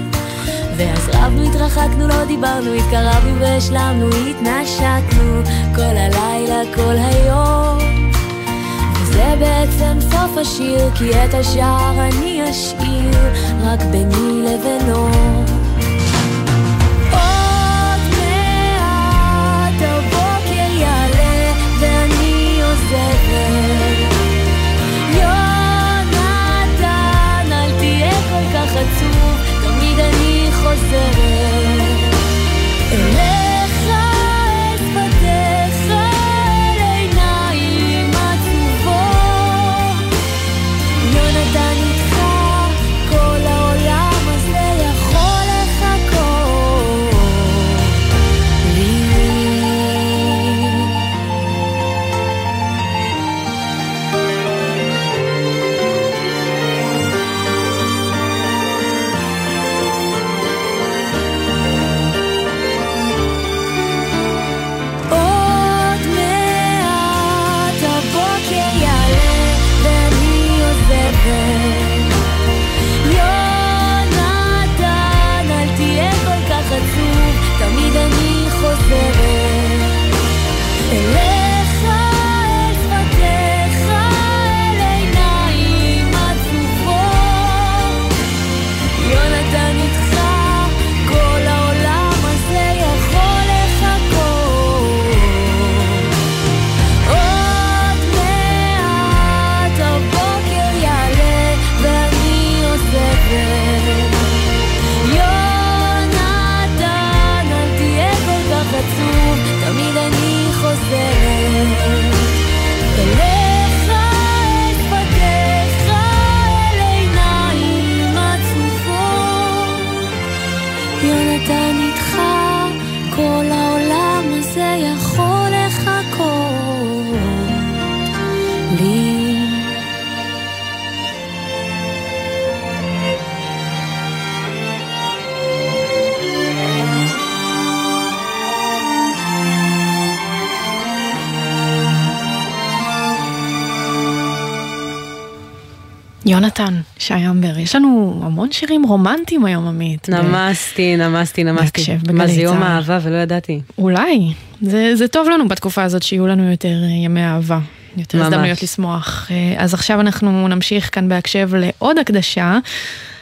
ואז רבנו, התרחקנו, לא דיברנו, התקרבנו והשלמנו, התנשקנו כל הלילה, כל היום. וזה בעצם סוף השיר, כי את השאר אני אשאיר רק ביני לבינו. עוד מעט הבוקר יעלה ואני עוזבת. אני יונתן, שי אמבר, יש לנו המון שירים רומנטיים היום, עמית. נמסתי, נמסתי, נמסתי. מה זה יום צה"ל. האהבה ולא ידעתי. אולי. זה, זה טוב לנו בתקופה הזאת שיהיו לנו יותר אה, ימי אהבה. יותר. הזדמנויות לשמוח. אה, אז עכשיו אנחנו נמשיך כאן בהקשב לעוד הקדשה.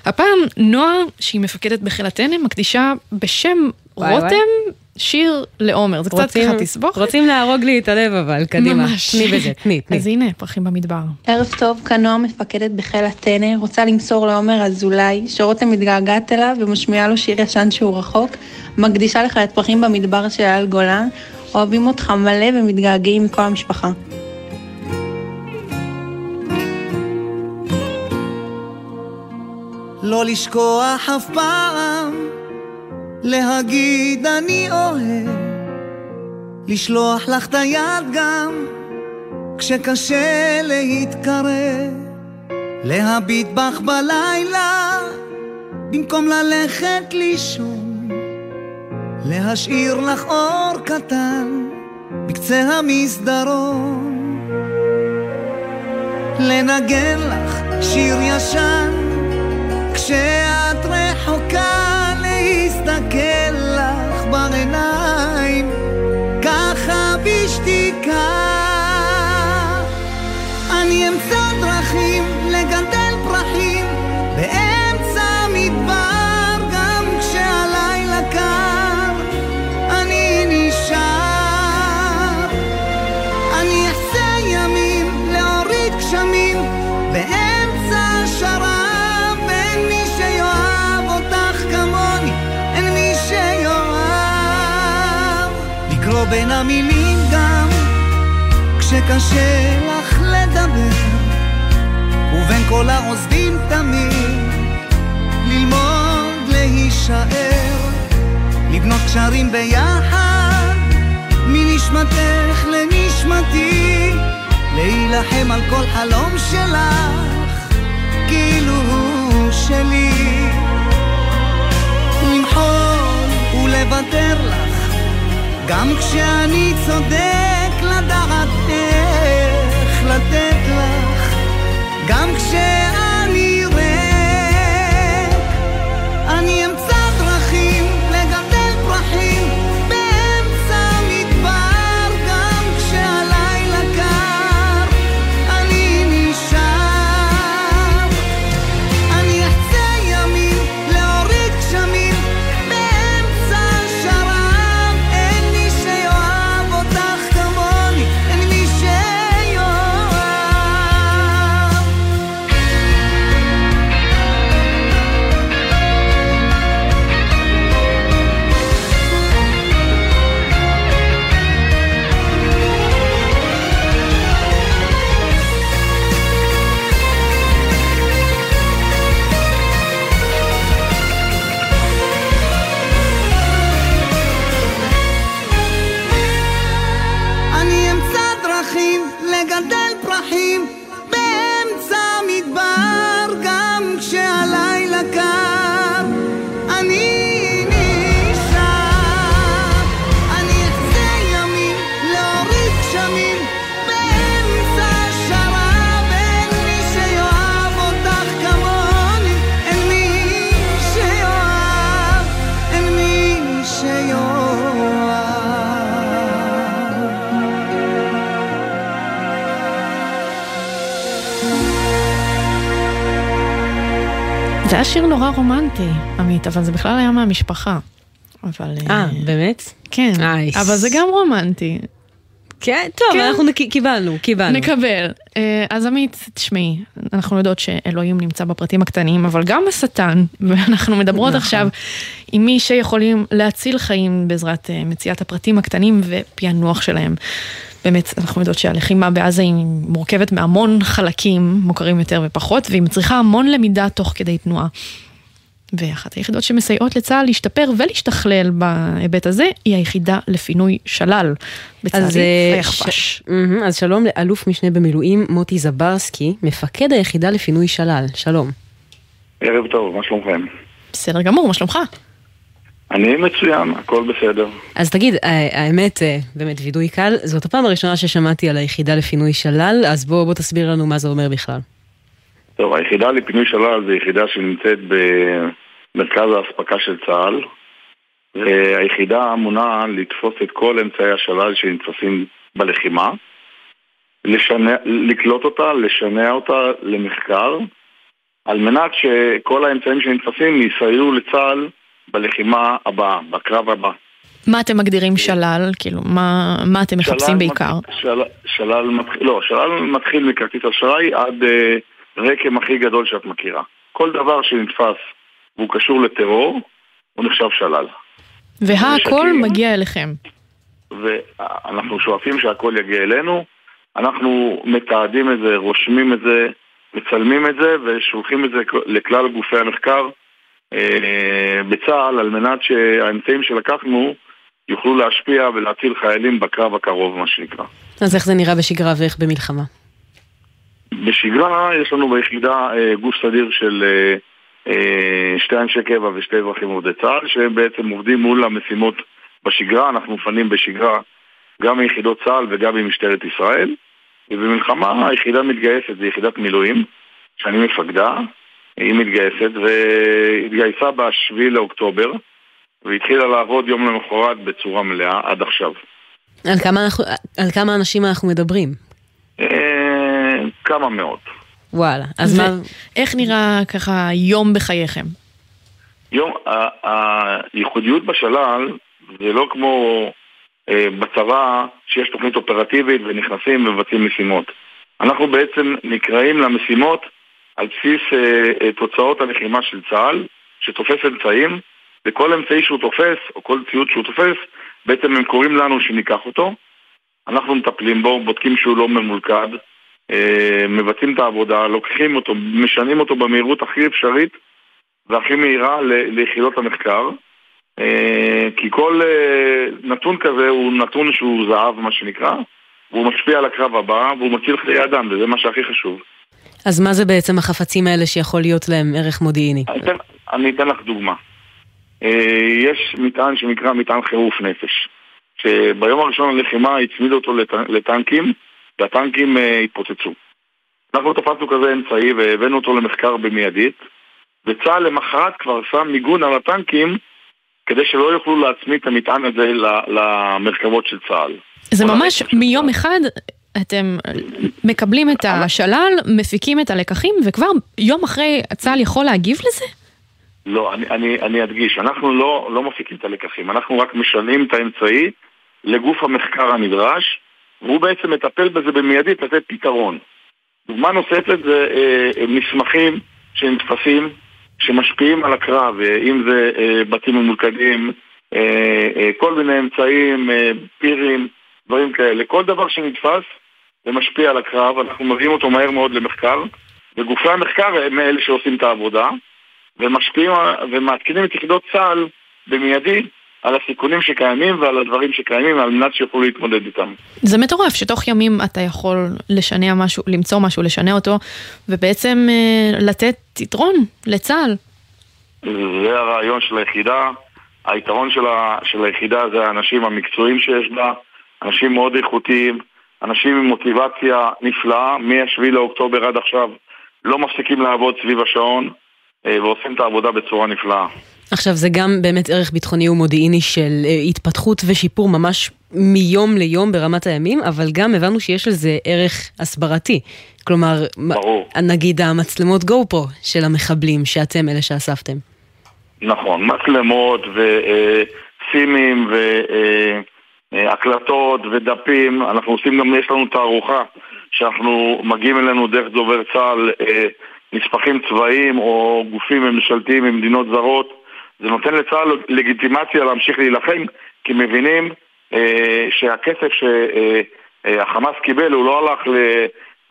הפעם נועה, שהיא מפקדת בחיל הטנא, מקדישה בשם וואי, רותם וואי. שיר לעומר. זה קצת רוצים- ככה תסבוך. רוצים להרוג לי את הלב אבל, קדימה. ממש. תני בזה, תני, תני. אז הנה, פרחים במדבר. ערב טוב, כאן נועה מפקדת בחיל הטנא, רוצה למסור לעומר אזולאי, שרותם מתגעגעת אליו ומשמיעה לו שיר ישן שהוא רחוק, מקדישה לך את פרחים במדבר של אייל גולן, אוהבים אותך מלא ומתגעגעים מכל המשפחה. לא לשכוח אף פעם, להגיד אני אוהב, לשלוח לך את היד גם, כשקשה להתקרב, להביט בך בלילה, במקום ללכת לישון, להשאיר לך אור קטן, בקצה המסדרון, לנגן לך שיר ישן, כשאת המילים גם כשקשה לך לדבר, ובין כל העוזבים תמיד ללמוד להישאר, לבנות קשרים ביחד, מנשמתך לנשמתי, להילחם על כל חלום שלך, כאילו הוא שלי. למחול ולוותר לך, גם כשאני צודק, לדעת איך לתת לך, גם כשאני שיר נורא רומנטי, עמית, אבל זה בכלל היה מהמשפחה. אבל... אה, באמת? כן, אייס. אבל זה גם רומנטי. כן, טוב, אנחנו נק- קיבלנו, קיבלנו. נקבל. אה, אז עמית, תשמעי, אנחנו יודעות שאלוהים נמצא בפרטים הקטנים, אבל גם השטן, ואנחנו מדברות נכון. עכשיו עם מי שיכולים להציל חיים בעזרת אה, מציאת הפרטים הקטנים ופענוח שלהם. באמת, אנחנו יודעות שהלחימה בעזה היא מורכבת מהמון חלקים, מוכרים יותר ופחות, והיא מצריכה המון למידה תוך כדי תנועה. ואחת היחידות שמסייעות לצה"ל להשתפר ולהשתכלל בהיבט הזה, היא היחידה לפינוי שלל בצה"ל, אז, אה, היחפש. ש- אז שלום לאלוף משנה במילואים מוטי זברסקי, מפקד היחידה לפינוי שלל, שלום. ערב טוב, מה שלומכם? בסדר גמור, מה שלומך? אני מצוין, הכל בסדר. אז תגיד, ה- האמת, אה, באמת וידוי קל, זאת הפעם הראשונה ששמעתי על היחידה לפינוי שלל, אז בוא, בוא תסביר לנו מה זה אומר בכלל. טוב, היחידה לפינוי שלל זו יחידה שנמצאת במרכז האספקה של צה"ל והיחידה אמונה לתפוס את כל אמצעי השלל שנתפסים בלחימה לשנע, לקלוט אותה, לשנע אותה למחקר על מנת שכל האמצעים שנתפסים יסייעו לצה"ל בלחימה הבאה, בקרב הבא. מה אתם מגדירים שלל? כאילו, מה, מה אתם מחפשים בעיקר? של, שלל מתחיל, לא, שלל מתחיל מכרטיס אשראי עד אה, רקם הכי גדול שאת מכירה. כל דבר שנתפס והוא קשור לטרור, הוא נחשב שלל. והכל מגיע אליכם. ואנחנו שואפים שהכל יגיע אלינו, אנחנו מתעדים את זה, רושמים את זה, מצלמים את זה ושולחים את זה לכלל גופי המחקר בצה"ל על מנת שהאמצעים שלקחנו יוכלו להשפיע ולהציל חיילים בקרב הקרוב, מה שנקרא. אז איך זה נראה בשגרה ואיך במלחמה? בשגרה יש לנו ביחידה אה, גוף סדיר של אה, שתי אנשי קבע ושתי אזרחים עובדי צה"ל שהם בעצם עובדים מול המשימות בשגרה, אנחנו מפנים בשגרה גם מיחידות צה"ל וגם ממשטרת ישראל ובמלחמה היחידה מתגייסת, זו יחידת מילואים שאני מפקדה, היא מתגייסת והתגייסה ב-7 לאוקטובר והתחילה לעבוד יום למחרת בצורה מלאה עד עכשיו. על כמה, אנחנו, על כמה אנשים אנחנו מדברים? אה, כמה מאות. וואלה, אז מה... איך נראה ככה יום בחייכם? יום, הייחודיות בשלל זה לא כמו אה, בצבא שיש תוכנית אופרטיבית ונכנסים ומבצעים משימות. אנחנו בעצם נקראים למשימות על בסיס אה, תוצאות הלחימה של צה"ל, שתופס אמצעים וכל אמצעי שהוא תופס, או כל ציוד שהוא תופס, בעצם הם קוראים לנו שניקח אותו. אנחנו מטפלים בו, בודקים שהוא לא ממולכד, אה, מבצעים את העבודה, לוקחים אותו, משנים אותו במהירות הכי אפשרית והכי מהירה ליחידות המחקר. אה, כי כל אה, נתון כזה הוא נתון שהוא זהב, מה שנקרא, והוא משפיע על הקרב הבא, והוא מציל חיי אדם, וזה מה שהכי חשוב. אז מה זה בעצם החפצים האלה שיכול להיות להם ערך מודיעיני? אני אתן, אני אתן לך דוגמה. אה, יש מטען שנקרא מטען חירוף נפש, שביום הראשון ללחימה הצמידו אותו לט... לטנקים, והטנקים uh, התפוצצו. אנחנו תפסנו כזה אמצעי והבאנו אותו למחקר במיידית, וצה"ל למחרת כבר שם מיגון על הטנקים כדי שלא יוכלו להצמיד את המטען הזה למרכבות של צה"ל. זה ממש מיום אחד אתם מקבלים את השלל, מפיקים את הלקחים, וכבר יום אחרי צה"ל יכול להגיב לזה? לא, אני, אני, אני אדגיש, אנחנו לא, לא מפיקים את הלקחים, אנחנו רק משנים את האמצעי לגוף המחקר הנדרש, והוא בעצם מטפל בזה במיידית לתת פתרון. דוגמה נוספת זה אה, אה, מסמכים שנתפסים, שמשפיעים על הקרב, אה, אם זה אה, בתים ממולכדים, אה, אה, כל מיני אמצעים, אה, פירים, דברים כאלה. כל דבר שנתפס ומשפיע על הקרב, אנחנו מביאים אותו מהר מאוד למחקר, וגופי המחקר הם אלה שעושים את העבודה. ומשפיעים ומעדכנים את יחידות צה"ל במיידי על הסיכונים שקיימים ועל הדברים שקיימים על מנת שיוכלו להתמודד איתם. זה מטורף שתוך ימים אתה יכול לשנע משהו, למצוא משהו, לשנע אותו ובעצם אה, לתת יתרון לצה"ל. זה הרעיון של היחידה. היתרון של, ה, של היחידה זה האנשים המקצועיים שיש בה, אנשים מאוד איכותיים, אנשים עם מוטיבציה נפלאה, מ-7 לאוקטובר עד עכשיו לא מפסיקים לעבוד סביב השעון. אה, ועושים את העבודה בצורה נפלאה. עכשיו זה גם באמת ערך ביטחוני ומודיעיני של אה, התפתחות ושיפור ממש מיום ליום ברמת הימים, אבל גם הבנו שיש לזה ערך הסברתי. כלומר, ברור. נגיד המצלמות גו פרו של המחבלים, שאתם אלה שאספתם. נכון, מצלמות וסימים והקלטות ודפים, אנחנו עושים גם, יש לנו תערוכה שאנחנו מגיעים אלינו דרך דובר צה"ל נספחים צבאיים או גופים ממשלתיים ממדינות זרות, זה נותן לצה"ל לגיטימציה להמשיך להילחם, כי מבינים אה, שהכסף שהחמאס אה, אה, קיבל הוא לא הלך ל,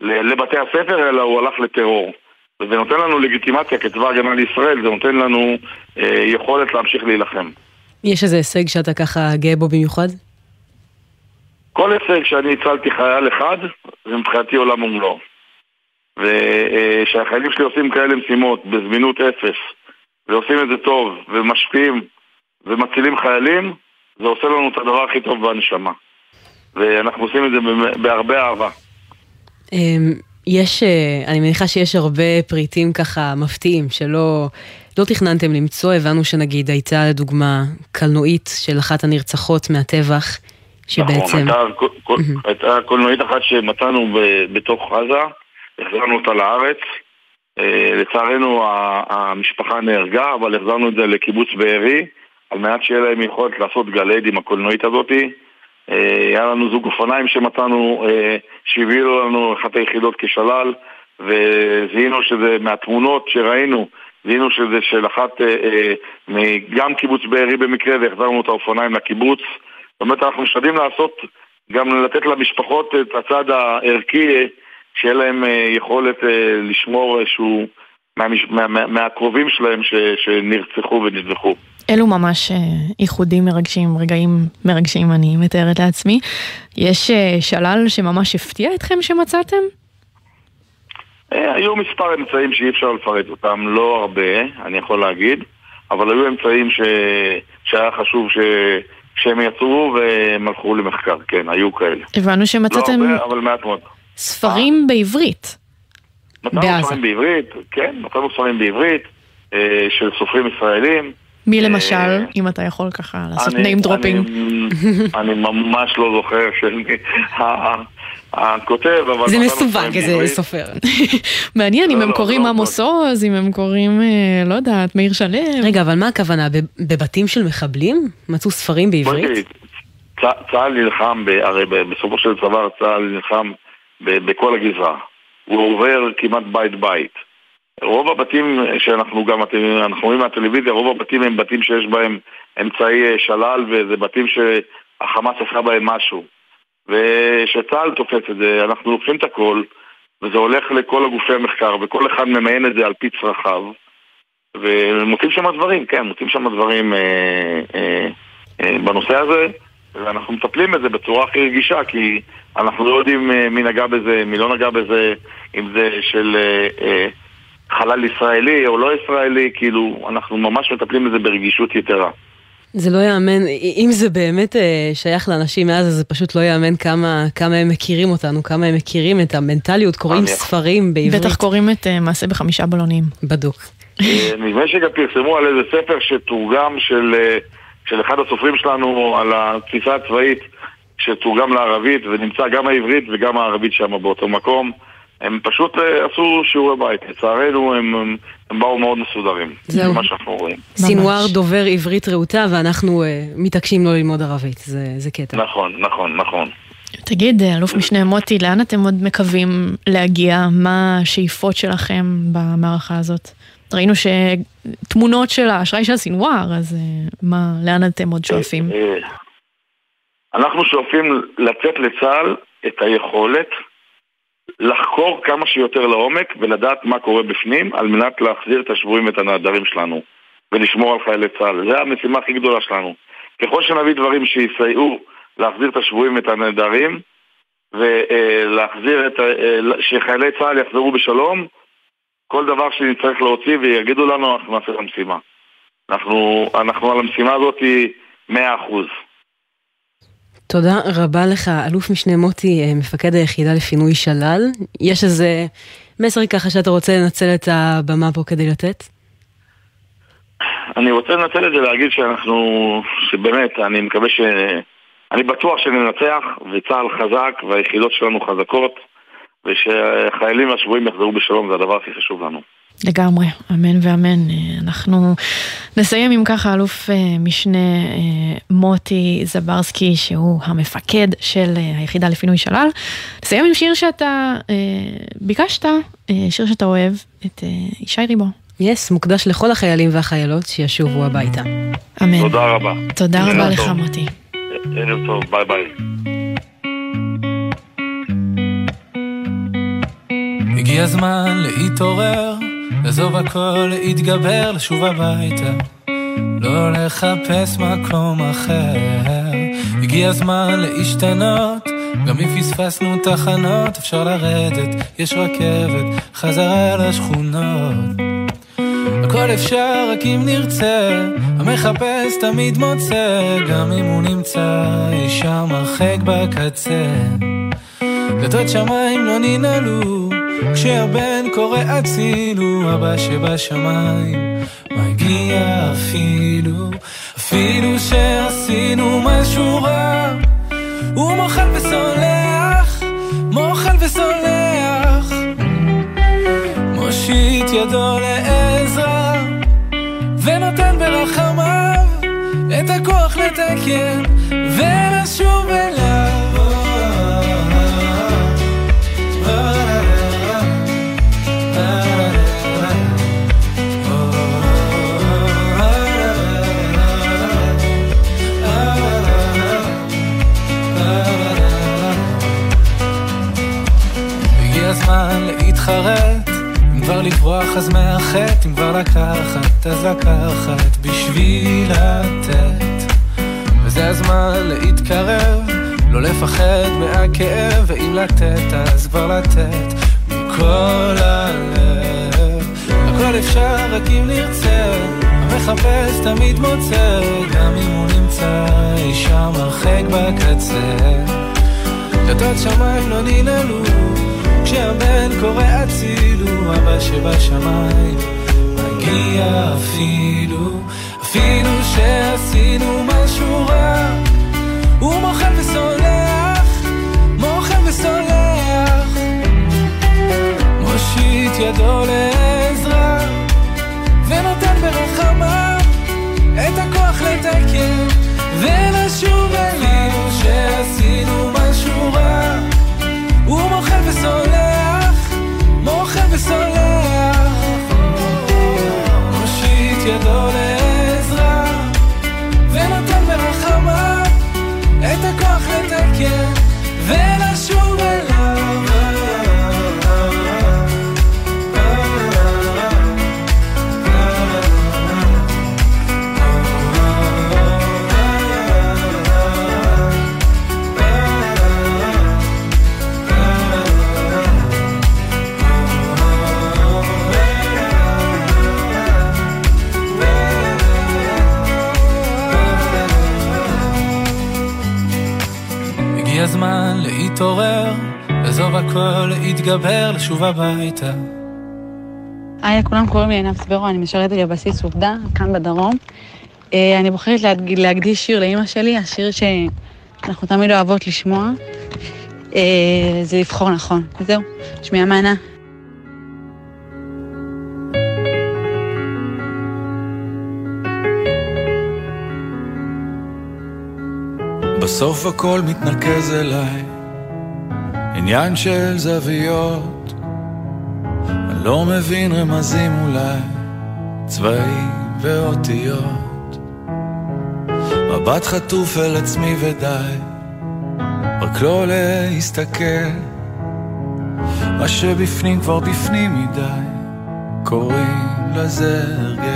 ל, לבתי הספר, אלא הוא הלך לטרור. וזה נותן לנו לגיטימציה כצבא הגנה לישראל, זה נותן לנו אה, יכולת להמשיך להילחם. יש איזה הישג שאתה ככה גאה בו במיוחד? כל הישג שאני הצלתי חייל אחד, זה מבחינתי עולם ומלואו. ושהחיילים שלי עושים כאלה משימות בזמינות אפס ועושים את זה טוב ומשפיעים ומצילים חיילים זה עושה לנו את הדבר הכי טוב בנשמה ואנחנו עושים את זה בהרבה אהבה. אמ, יש, אה, אני מניחה שיש הרבה פריטים ככה מפתיעים שלא לא תכננתם למצוא, הבנו שנגיד הייתה לדוגמה קלנועית של אחת הנרצחות מהטבח, שבעצם... נכון, הייתה, קול- הייתה קולנועית אחת שמצאנו ב- בתוך עזה, החזרנו אותה לארץ. אה, לצערנו המשפחה נהרגה, אבל החזרנו את זה לקיבוץ בארי, על מנת שיהיה להם יכולת לעשות גלעד עם הקולנועית הזאתי. אה, היה לנו זוג אופניים שמצאנו, אה, שהביאו לנו אחת היחידות כשלל, וזיהינו שזה מהתמונות שראינו, זיהינו שזה של אחת, גם קיבוץ בארי במקרה, והחזרנו את האופניים לקיבוץ. זאת אומרת, אנחנו משתדלים לעשות, גם לתת למשפחות את הצד הערכי, שיהיה להם אה, יכולת אה, לשמור איזשהו, מהמש- מה- מה- מהקרובים שלהם ש, שנרצחו ונטבחו. אלו ממש אה, איחודים מרגשים, רגעים מרגשים, אני מתארת לעצמי. יש שלל שממש הפתיע אתכם שמצאתם? היו מספר אמצעים שאי אפשר לפרט אותם, לא הרבה, אני יכול להגיד, אבל היו אמצעים ש... שהיה חשוב ש... שהם יצאו והם הלכו למחקר, כן, היו כאלה. הבנו שמצאתם לא הרבה, אבל מעט מאוד. ספרים בעברית. מצאנו. ספרים בעברית, כן, מצאנו ספרים בעברית אה, של סופרים ישראלים. מי אה, למשל, אם אתה יכול ככה לעשות name dropping? אני- אני ממש לא זוכר ה- הכותב, אבל... זה מצאנו מסווג, איזה. סופר. מעניין אם לא, הם לא, קוראים לא, עמוס עוז, אם הם קוראים, אה, לא יודעת, מאיר שלו. רגע, אבל מה הכוונה? בבתים של מחבלים? מצאו ספרים בעברית? צה"ל נלחם, ב- הרי ב- בסופו של דבר צה"ל נלחם בכל הגזרה. הוא עובר כמעט בית בית. רוב הבתים שאנחנו גם, אנחנו רואים מהטלוויזיה, רוב הבתים הם בתים שיש בהם אמצעי אה, שלל וזה בתים שהחמאס עשה בהם משהו. וכשצה"ל תופס את זה, אנחנו לוקחים את הכל וזה הולך לכל הגופי המחקר וכל אחד ממיין את זה על פי צרכיו ומוצאים שם דברים, כן, מוצאים שם דברים אה, אה, אה, בנושא הזה ואנחנו מטפלים בזה בצורה הכי רגישה כי אנחנו לא יודעים אה, מי נגע בזה, מי לא נגע בזה, אם זה של אה, אה, חלל ישראלי או לא ישראלי, כאילו אנחנו ממש מטפלים בזה ברגישות יתרה. זה לא יאמן, אם זה באמת אה, שייך לאנשים מעזה, זה פשוט לא יאמן כמה, כמה הם מכירים אותנו, כמה הם מכירים את המנטליות, קוראים ספרים בעברית. בטח קוראים את אה, מעשה בחמישה בלונים. בדוק. אה, נדמה שגם פרסמו על איזה ספר שתורגם של, של אחד הסופרים שלנו על התפיסה הצבאית שתורגם לערבית ונמצא גם העברית וגם הערבית שם באותו מקום. הם פשוט אה, עשו שיעורי בית, לצערנו הם, הם, באו מאוד מסודרים, זהו. זה מה שאנחנו רואים. סינואר דובר עברית רהוטה ואנחנו אה, מתעקשים לא ללמוד ערבית, זה, זה קטע. נכון, נכון, נכון. תגיד, אה, אלוף משנה מוטי, לאן אתם עוד מקווים להגיע? מה השאיפות שלכם במערכה הזאת? ראינו שתמונות של האשראי של סינואר, אז מה, לאן אתם עוד שואפים? אנחנו שואפים לתת לצה"ל את היכולת לחקור כמה שיותר לעומק ולדעת מה קורה בפנים על מנת להחזיר את השבויים ואת הנעדרים שלנו ולשמור על חיילי צה"ל. זו המשימה הכי גדולה שלנו. ככל שנביא דברים שיסייעו להחזיר את השבויים ואת הנעדרים ולהחזיר את, אה, שחיילי צה"ל יחזרו בשלום, כל דבר שנצטרך להוציא ויגידו לנו, אנחנו נעשה את המשימה. אנחנו, אנחנו על המשימה הזאת מאה אחוז. תודה רבה לך, אלוף משנה מוטי, אה, מפקד היחידה לפינוי שלל. יש איזה מסר ככה שאתה רוצה לנצל את הבמה פה כדי לתת? אני רוצה לנצל את זה להגיד שאנחנו, שבאמת, אני מקווה ש... אני בטוח שננצח, וצה"ל חזק, והיחידות שלנו חזקות, ושהחיילים והשבויים יחזרו בשלום, זה הדבר הכי חשוב לנו. לגמרי, אמן ואמן. אה, אנחנו נסיים עם ככה אלוף אה, משנה אה, מוטי זברסקי, שהוא המפקד של היחידה לפינוי שלל. נסיים עם שיר שאתה ביקשת, שיר שאתה אוהב, את ישי ריבו. יס, מוקדש לכל החיילים והחיילות שישובו הביתה. אמן. תודה רבה. תודה רבה ערב לך טוב. מוטי. ערב טוב, ביי ביי. הגיע הזמן להתעורר, לעזוב הכל, להתגבר, לשוב הביתה. לא לחפש מקום אחר. הגיע הזמן להשתנות, גם אם פספסנו תחנות, אפשר לרדת, יש רכבת, חזרה לשכונות. הכל אפשר רק אם נרצה, המחפש תמיד מוצא, גם אם הוא נמצא אי שם הרחק בקצה. דלתות שמיים לא ננעלו, כשהבן קורא אצילו, אבא שבשמיים מגיע אפילו, אפילו שעשינו משהו רע, הוא מוחל וסולח, מוחל וסולח, מושיט ידו לעזרה, ונותן ברחמיו את הכוח לתקן ולשוב אליו. הזמן להתחרט, אם כבר לברוח אז מהחטא, אם כבר לקחת אז לקחת בשביל לתת. וזה הזמן להתקרב, לא לפחד מהכאב, ואם לתת אז כבר לתת מכל הלב. הכל אפשר רק אם נרצה, המחפש תמיד מוצא, גם אם הוא נמצא אי שם הרחק בקצה. דלתות שמיים לא ננעלו, כשהבן קורא אצילו, אבא שבשמיים מגיע אפילו, אפילו שעשינו משהו רע, הוא מוחל וסולח, מוחל וסולח, מושיט ידו לעזרה, ונותן ברחמיו את הכוח לתקן. ולשוב אליו שעשינו משהו רע הוא מוחל וסולח, מוחל וסולח. מושיט ידו לעזרה ונותן ברחמיו את הכוח לתקן הכל, להתגבר, לשוב הביתה. היי, כולם קוראים לי עינב סברו, אני משרתת בבסיס עובדה, כאן בדרום. אה, אני בוחרת להקדיש שיר לאימא שלי, השיר שאנחנו תמיד אוהבות לשמוע. אה, זה לבחור נכון. זהו, שמיעה מענה. בסוף הכל מתנקז אליי, עניין של זוויות. אני לא מבין רמזים אולי, צבעים ואותיות. מבט חטוף אל עצמי ודי, רק לא להסתכל. מה שבפנים כבר בפנים מדי, קוראים לזה הרגל.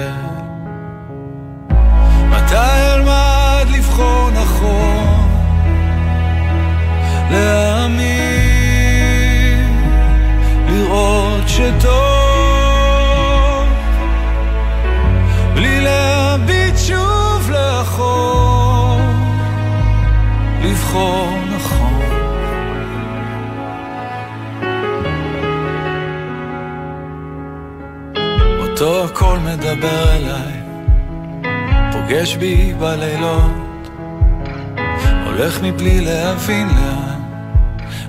שטוב, בלי להביט שוב לאחור, לבחור נכון. אותו הכל מדבר אליי פוגש בי בלילות, הולך מבלי להבין לאן,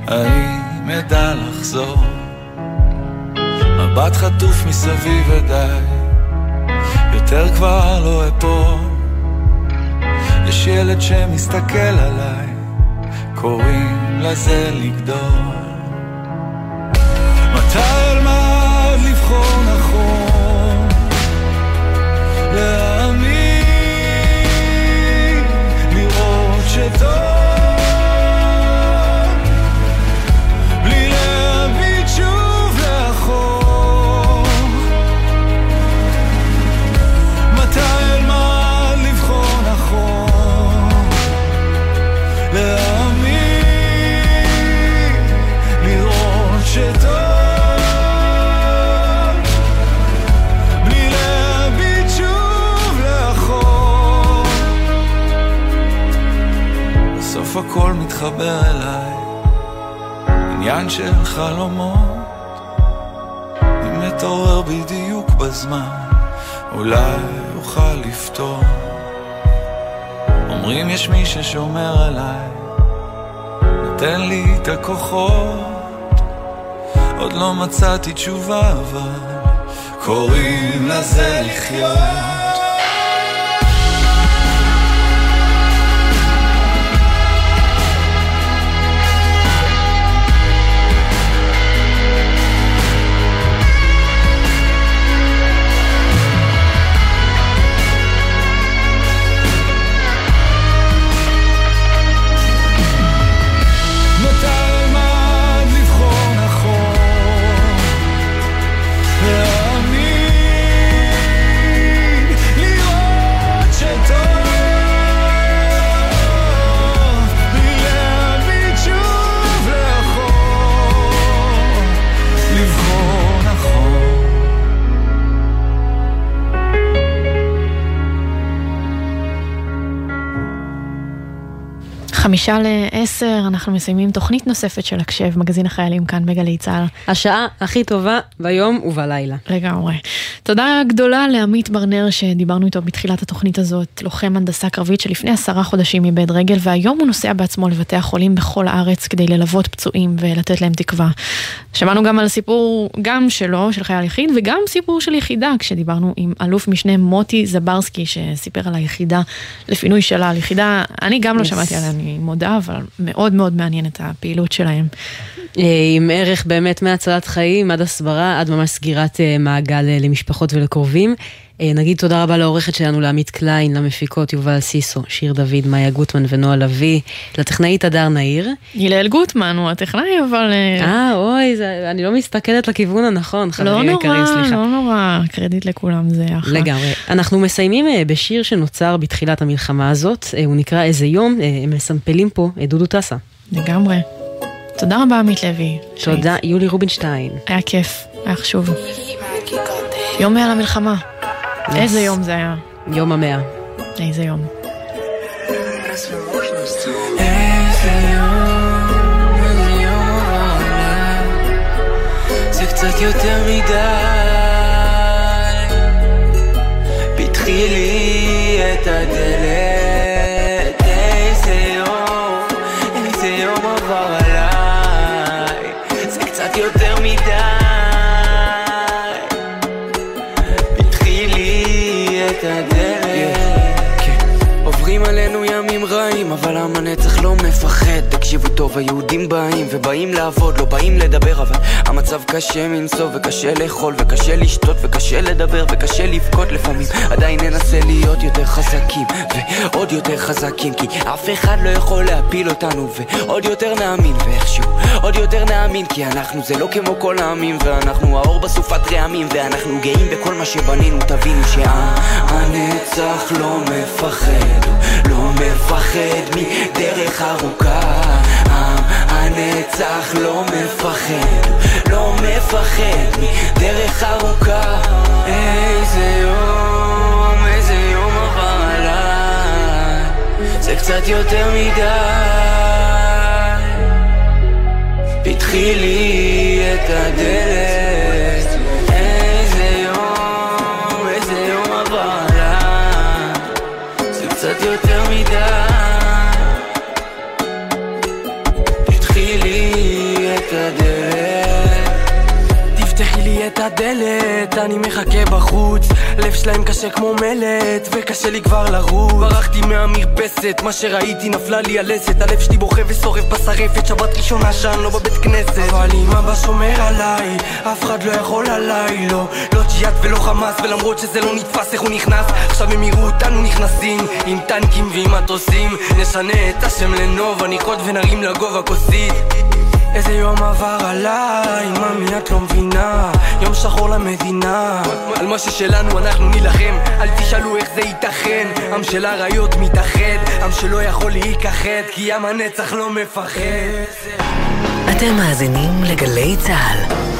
האם אדע לחזור? מבט חטוף מסביב ודי, יותר כבר לא אפול. יש ילד שמסתכל עליי, קוראים לזה לגדול. מתחבר אליי, עניין של חלומות, אתעורר בדיוק בזמן, אולי אוכל לפתור. אומרים יש מי ששומר עליי, נותן לי את הכוחות. עוד לא מצאתי תשובה, אבל קוראים לזה לחיות. חמישה לעשר, אנחנו מסיימים תוכנית נוספת של הקשב, מגזין החיילים כאן בגלי צה"ל. השעה הכי טובה ביום ובלילה. לגמרי. תודה גדולה לעמית ברנר שדיברנו איתו בתחילת התוכנית הזאת, לוחם הנדסה קרבית שלפני עשרה חודשים איבד רגל, והיום הוא נוסע בעצמו לבתי החולים בכל הארץ כדי ללוות פצועים ולתת להם תקווה. שמענו גם על סיפור גם שלו, של חייל יחיד, וגם סיפור של יחידה, כשדיברנו עם אלוף משנה מוטי זברסקי, שסיפר על היחידה לפינוי שלל. יחידה, אני גם לא Yes. שמעתי עליה, אני מודה, אבל מאוד מאוד מעניינת הפעילות שלהם. אה, עם ערך באמת מהצלת חיים עד הסברה, עד ממש סגירת אה, מעגל אה, למשפחות ולקרובים. אה, נגיד תודה רבה לעורכת שלנו, לעמית קליין, למפיקות יובל סיסו, שיר דוד, מאיה גוטמן ונועה לביא, לטכנאית הדר נהיר. הלל גוטמן הוא הטכנאי, אבל... אה, אוי, זה, אני לא מסתכלת לכיוון הנכון, לא חברים יקרים, נורא, סליחה. לא נורא, קרדיט לכולם זה אחלה. לגמרי. אנחנו מסיימים אה, בשיר שנוצר בתחילת המלחמה הזאת, אה, הוא נקרא איזה יום, אה, הם מסמפלים פה את דודו טסה. לגמרי. תודה רבה עמית לוי. תודה, יולי רובינשטיין. היה כיף, היה חשוב. יום מעל המלחמה. איזה יום זה היה. יום המאה. איזה יום. זה קצת יותר מדי פתחי לי רעים, אבל עם לא מפחד. תקשיבו טוב, היהודים באים, ובאים לעבוד, לא באים לדבר, אבל המצב קשה מנשוא, וקשה לאכול, וקשה לשתות, וקשה לדבר, וקשה לבכות לפעמים. עדיין ננסה להיות יותר חזקים, ועוד יותר חזקים, כי אף אחד לא יכול להפיל אותנו, ועוד יותר נאמין, ואיכשהו עוד יותר נאמין, כי אנחנו זה לא כמו כל העמים, ואנחנו האור בסופת רעמים, ואנחנו גאים בכל מה שבנינו, תבינו שעם הנצח לא מפחד, לא מפחד מדרך ארוכה. עם הנצח לא מפחד, לא מפחד מדרך ארוכה. איזה יום, איזה יום עבר עליי, זה קצת יותר מדי. פתחי לי את הדלת הדלת, אני מחכה בחוץ. לב שלהם קשה כמו מלט, וקשה לי כבר לרוץ. ברחתי מהמרפסת, מה שראיתי נפלה לי הלסת הלב שלי בוכה ושורף בשרפת, שבת ראשונה שאני לא בבית כנסת. אבל אם אבא שומר עליי, אף אחד לא יכול עליי, לא. לא ג'יהאד ולא חמאס, ולמרות שזה לא נתפס איך הוא נכנס? עכשיו הם יראו אותנו נכנסים, עם טנקים ועם מטוסים. נשנה את השם לנוב, הניחות ונרים לגובה כוסית איזה יום עבר עליי, ממי את לא מבינה? יום שחור למדינה. על מה ששלנו אנחנו נילחם. אל תשאלו איך זה ייתכן. עם של אריות מתאחד עם שלא יכול להיכחד כי עם הנצח לא מפחד. אתם מאזינים לגלי צה"ל.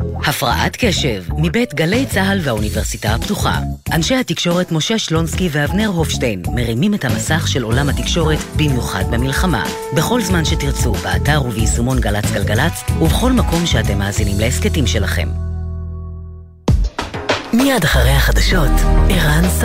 הפרעת קשב, מבית גלי צה"ל והאוניברסיטה הפתוחה. אנשי התקשורת משה שלונסקי ואבנר הופשטיין מרימים את המסך של עולם התקשורת במיוחד במלחמה. בכל זמן שתרצו, באתר וביישומון גל"צ גלגלצ, ובכל מקום שאתם מאזינים להסכתים שלכם. מיד אחרי החדשות, ערן סבבה.